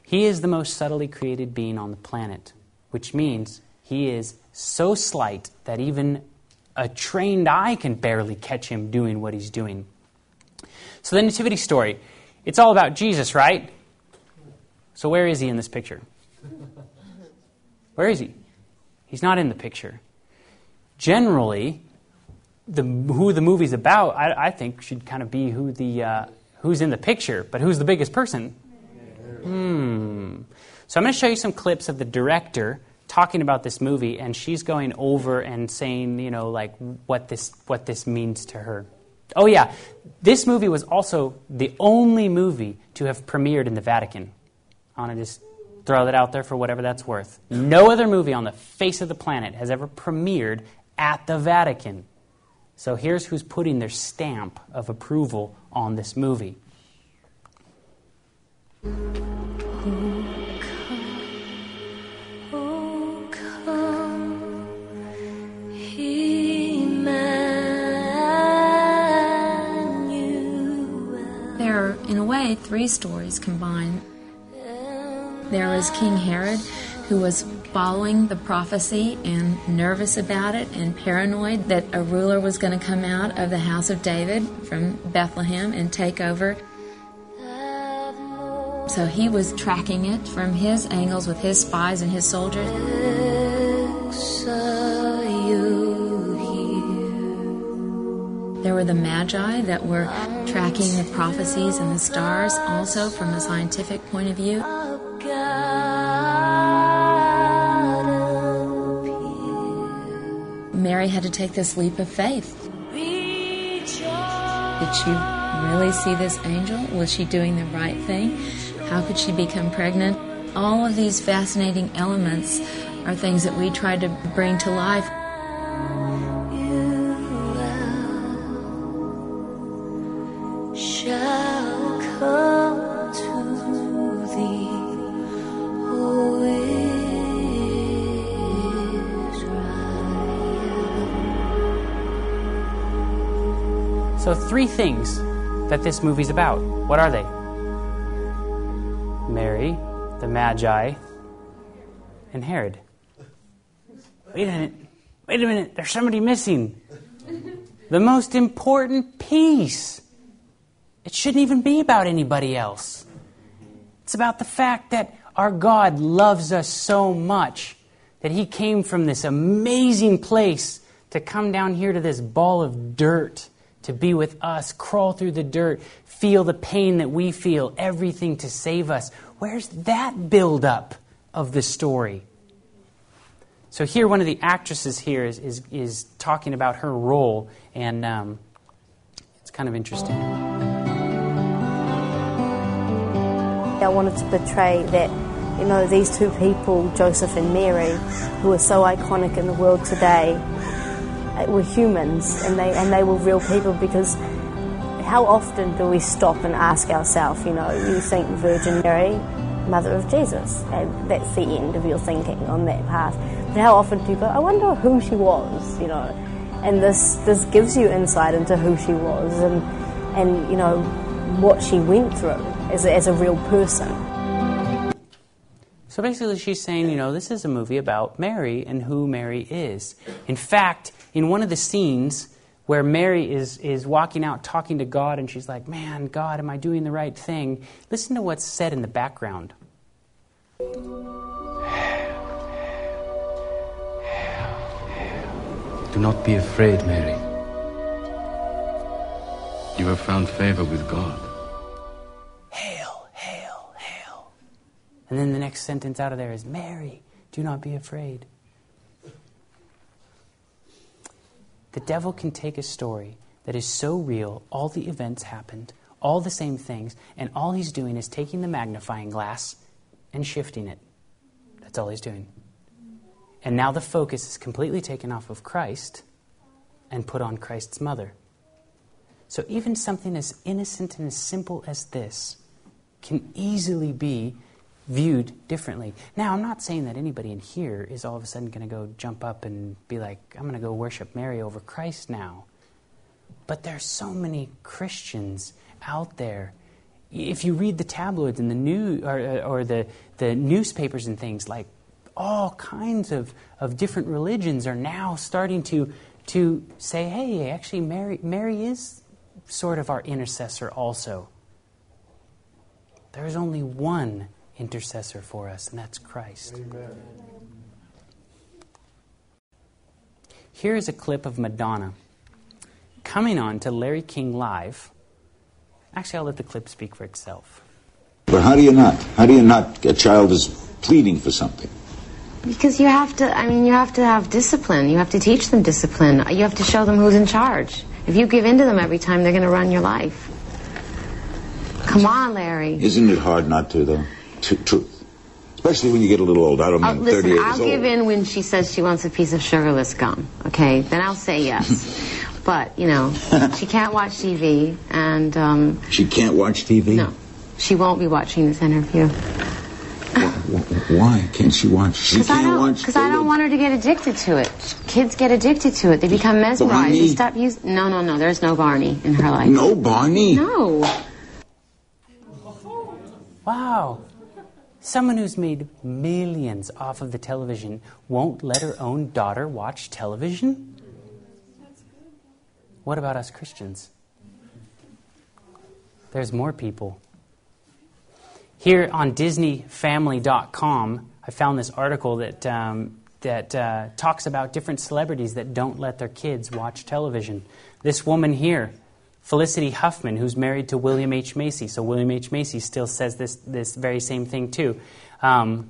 He is the most subtly created being on the planet, which means he is so slight that even a trained eye can barely catch him doing what he's doing. So, the Nativity story, it's all about Jesus, right? So, where is he in this picture? Where is he? He's not in the picture. Generally, the, who the movie's about, I, I think, should kind of be who the, uh, who's in the picture, but who's the biggest person? Hmm. So I'm going to show you some clips of the director talking about this movie, and she's going over and saying, you know, like what this what this means to her. Oh yeah, this movie was also the only movie to have premiered in the Vatican. To just throw that out there for whatever that's worth. No other movie on the face of the planet has ever premiered at the Vatican. So here's who's putting their stamp of approval on this movie. There are, in a way, three stories combined. There was King Herod, who was following the prophecy and nervous about it and paranoid that a ruler was going to come out of the house of David from Bethlehem and take over. So he was tracking it from his angles with his spies and his soldiers. There were the magi that were tracking the prophecies and the stars also from a scientific point of view. Mary had to take this leap of faith. Did she really see this angel? Was she doing the right thing? How could she become pregnant? All of these fascinating elements are things that we try to bring to life. Things that this movie's about. What are they? Mary, the Magi, and Herod. Wait a minute. Wait a minute. There's somebody missing. The most important piece. It shouldn't even be about anybody else. It's about the fact that our God loves us so much that He came from this amazing place to come down here to this ball of dirt to be with us, crawl through the dirt, feel the pain that we feel, everything to save us. Where's that buildup of the story? So here, one of the actresses here is, is, is talking about her role, and um, it's kind of interesting. I wanted to portray that, you know, these two people, Joseph and Mary, who are so iconic in the world today, were humans and they and they were real people because how often do we stop and ask ourselves, you know, you think Virgin Mary, Mother of Jesus, and that's the end of your thinking on that path. But how often do you go, I wonder who she was, you know? And this this gives you insight into who she was and and you know what she went through as a, as a real person. So basically, she's saying, you know, this is a movie about Mary and who Mary is. In fact, in one of the scenes where Mary is, is walking out talking to God and she's like, man, God, am I doing the right thing? Listen to what's said in the background. Do not be afraid, Mary. You have found favor with God. Hail, hail, hail. And then the next sentence out of there is, Mary, do not be afraid. The devil can take a story that is so real, all the events happened, all the same things, and all he's doing is taking the magnifying glass and shifting it. That's all he's doing. And now the focus is completely taken off of Christ and put on Christ's mother. So even something as innocent and as simple as this can easily be viewed differently. Now, I'm not saying that anybody in here is all of a sudden going to go jump up and be like, I'm going to go worship Mary over Christ now. But there are so many Christians out there. If you read the tabloids and the new or, or the, the newspapers and things, like all kinds of, of different religions are now starting to to say, hey, actually Mary Mary is sort of our intercessor also. There is only one intercessor for us, and that's Christ. Amen. Here is a clip of Madonna coming on to Larry King Live. Actually, I'll let the clip speak for itself. But how do you not? How do you not? A child is pleading for something. Because you have to, I mean, you have to have discipline. You have to teach them discipline. You have to show them who's in charge. If you give in to them every time, they're going to run your life. Come on, Larry. Isn't it hard not to, though? T- truth. Especially when you get a little old. I don't mean oh, listen, 38 years I'll old. give in when she says she wants a piece of sugarless gum. Okay, then I'll say yes. but you know, she can't watch TV, and um, She can't watch TV? no, she won't be watching this interview. Why can't she watch? She Because I can't don't, watch. because I don't want her to get addicted to it. Kids get addicted to it. They become mesmerized. Barney? They stop using. No, no, no. There's no Barney in her life. No Barney? No. Wow. Someone who's made millions off of the television won't let her own daughter watch television? What about us Christians? There's more people. Here on DisneyFamily.com, I found this article that, um, that uh, talks about different celebrities that don't let their kids watch television. This woman here, Felicity Huffman, who's married to William H. Macy. So William H. Macy still says this, this very same thing, too. Um,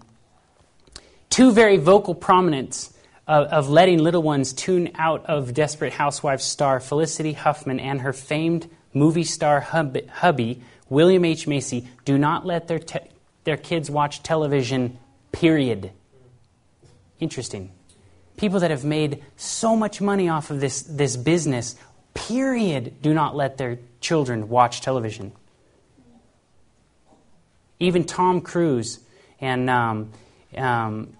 two very vocal prominents of, of, letting little ones tune out of Desperate Housewives star Felicity Huffman and her famed movie star hub, hubby, William H. Macy, do not let their, te- their kids watch television, period. Interesting. People that have made so much money off of this, this business period, do not let their children watch television. Even Tom Cruise and um, um,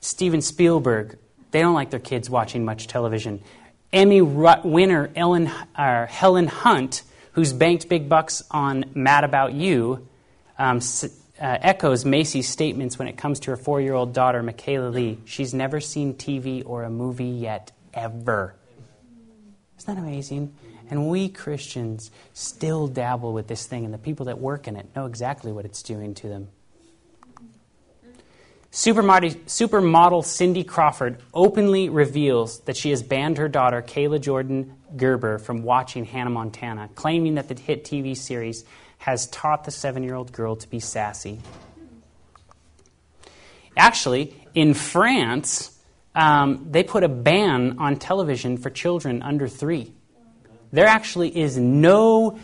Steven Spielberg, they don't like their kids watching much television. Emmy winner Ellen, uh, Helen Hunt, who's banked big bucks on Mad About You, um, uh, echoes Macy's statements when it comes to her four year old daughter, Michaela Lee. She's never seen TV or a movie yet, ever. Isn't that amazing? And we Christians still dabble with this thing, and the people that work in it know exactly what it's doing to them. Supermodel, supermodel Cindy Crawford openly reveals that she has banned her daughter, Kayla Jordan Gerber, from watching Hannah Montana, claiming that the hit TV series has taught the seven year old girl to be sassy. Actually, in France, um, they put a ban on television for children under three. There actually is no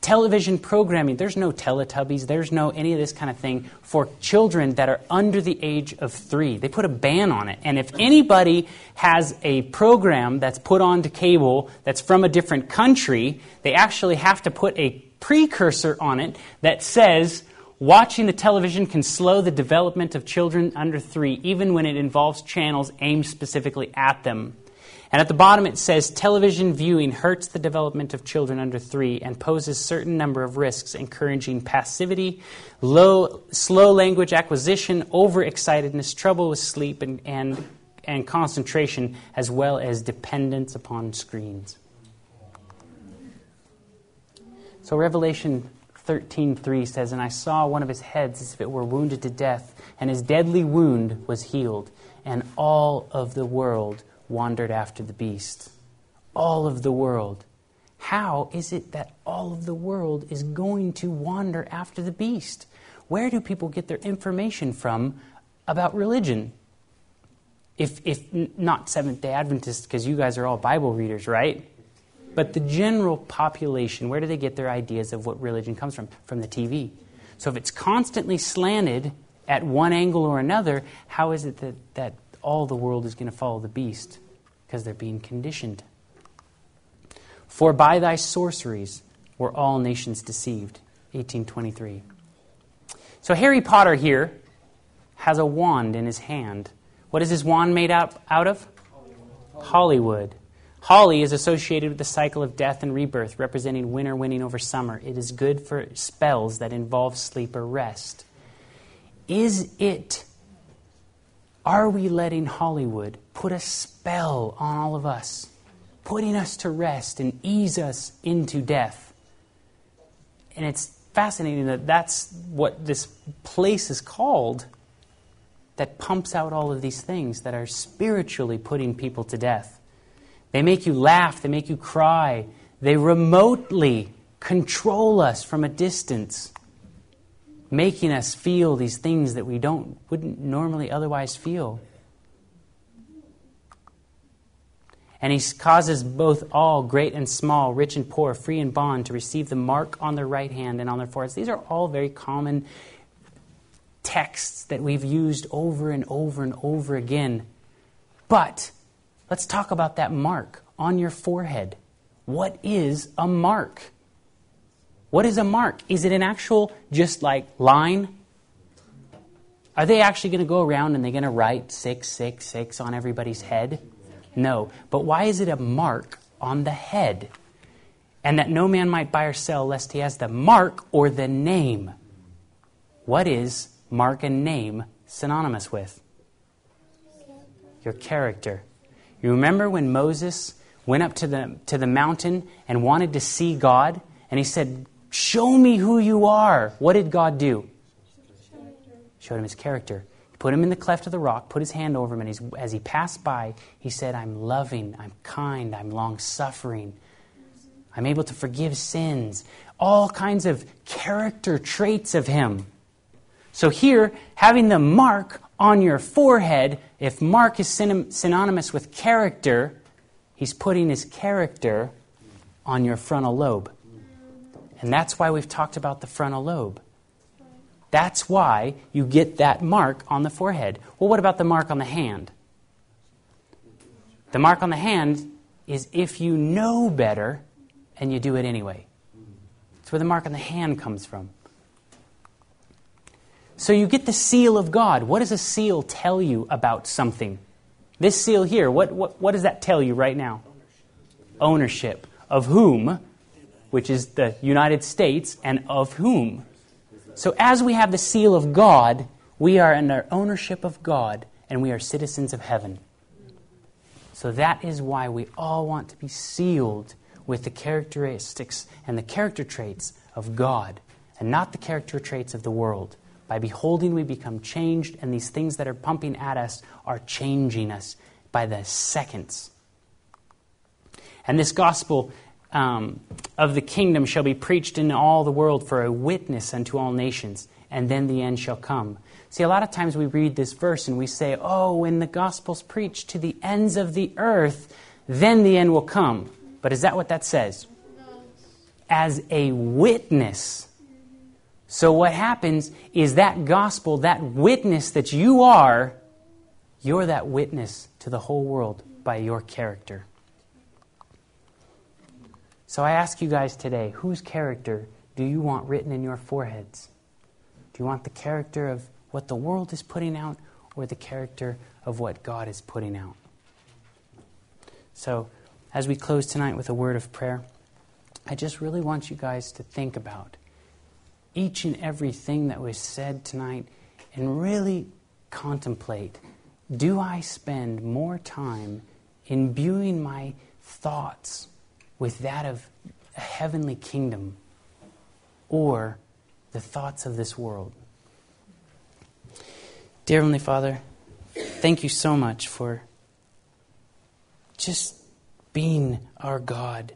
television programming. There's no Teletubbies. There's no any of this kind of thing for children that are under the age of three. They put a ban on it. And if anybody has a program that's put onto cable that's from a different country, they actually have to put a precursor on it that says Watching the television can slow the development of children under three, even when it involves channels aimed specifically at them. And at the bottom it says television viewing hurts the development of children under three and poses certain number of risks, encouraging passivity, low, slow language acquisition, overexcitedness, trouble with sleep, and, and, and concentration, as well as dependence upon screens. So, Revelation 13:3 says, "And I saw one of his heads as if it were wounded to death, and his deadly wound was healed, and all of the world wandered after the beast." All of the world. How is it that all of the world is going to wander after the beast? Where do people get their information from about religion? If, if not Seventh day Adventists, because you guys are all Bible readers, right? But the general population, where do they get their ideas of what religion comes from? From the TV. So if it's constantly slanted at one angle or another, how is it that, that all the world is going to follow the beast? Because they're being conditioned. For by thy sorceries were all nations deceived. 1823. So Harry Potter here has a wand in his hand. What is his wand made up out of? Hollywood. Hollywood. Holly is associated with the cycle of death and rebirth, representing winter winning over summer. It is good for spells that involve sleep or rest. Is it, are we letting Hollywood put a spell on all of us, putting us to rest and ease us into death? And it's fascinating that that's what this place is called that pumps out all of these things that are spiritually putting people to death. They make you laugh, they make you cry, they remotely control us from a distance, making us feel these things that we don't wouldn't normally otherwise feel. And he causes both all, great and small, rich and poor, free and bond, to receive the mark on their right hand and on their foreheads. These are all very common texts that we've used over and over and over again. But Let's talk about that mark on your forehead. What is a mark? What is a mark? Is it an actual, just like line? Are they actually going to go around and they're going to write 666 on everybody's head? No. But why is it a mark on the head? And that no man might buy or sell lest he has the mark or the name. What is mark and name synonymous with? Your character. You remember when Moses went up to the, to the mountain and wanted to see God? And he said, Show me who you are. What did God do? Showed him his character. He put him in the cleft of the rock, put his hand over him, and as he passed by, he said, I'm loving, I'm kind, I'm long suffering. I'm able to forgive sins. All kinds of character traits of him. So here, having the mark on your forehead, if mark is synonymous with character, he's putting his character on your frontal lobe. And that's why we've talked about the frontal lobe. That's why you get that mark on the forehead. Well, what about the mark on the hand? The mark on the hand is if you know better and you do it anyway. That's where the mark on the hand comes from. So you get the seal of God. What does a seal tell you about something? This seal here, what, what, what does that tell you right now? Ownership. Of whom? which is the United States, and of whom. So, as we have the seal of God, we are under ownership of God, and we are citizens of heaven. So, that is why we all want to be sealed with the characteristics and the character traits of God, and not the character traits of the world. By beholding, we become changed, and these things that are pumping at us are changing us by the seconds. And this gospel um, of the kingdom shall be preached in all the world for a witness unto all nations, and then the end shall come. See, a lot of times we read this verse and we say, oh, when the gospel's preached to the ends of the earth, then the end will come. But is that what that says? As a witness. So what happens is that gospel, that witness that you are, you're that witness to the whole world by your character. So I ask you guys today whose character do you want written in your foreheads? Do you want the character of what the world is putting out or the character of what God is putting out? So, as we close tonight with a word of prayer, I just really want you guys to think about each and everything that was said tonight and really contemplate do I spend more time imbuing my thoughts with that of a heavenly kingdom or the thoughts of this world. Dear Heavenly Father, thank you so much for just being our God,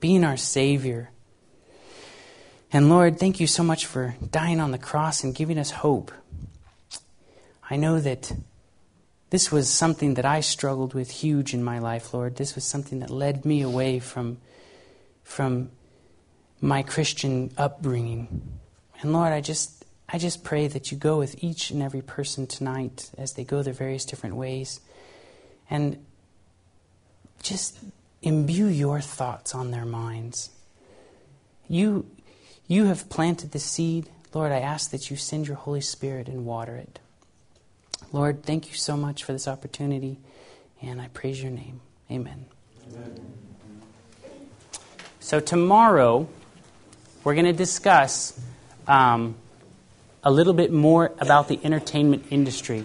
being our Savior. And Lord, thank you so much for dying on the cross and giving us hope. I know that this was something that I struggled with huge in my life, Lord. This was something that led me away from from my Christian upbringing. And Lord, I just I just pray that you go with each and every person tonight as they go their various different ways and just imbue your thoughts on their minds. You you have planted the seed. Lord, I ask that you send your Holy Spirit and water it. Lord, thank you so much for this opportunity, and I praise your name. Amen. Amen. So, tomorrow, we're going to discuss um, a little bit more about the entertainment industry.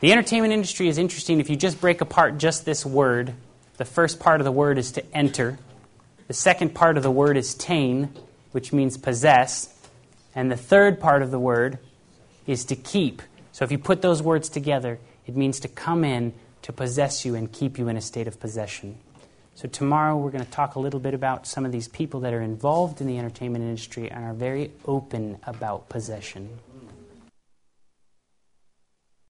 The entertainment industry is interesting if you just break apart just this word. The first part of the word is to enter, the second part of the word is tain, which means possess, and the third part of the word is to keep. So, if you put those words together, it means to come in, to possess you, and keep you in a state of possession. So, tomorrow we're going to talk a little bit about some of these people that are involved in the entertainment industry and are very open about possession.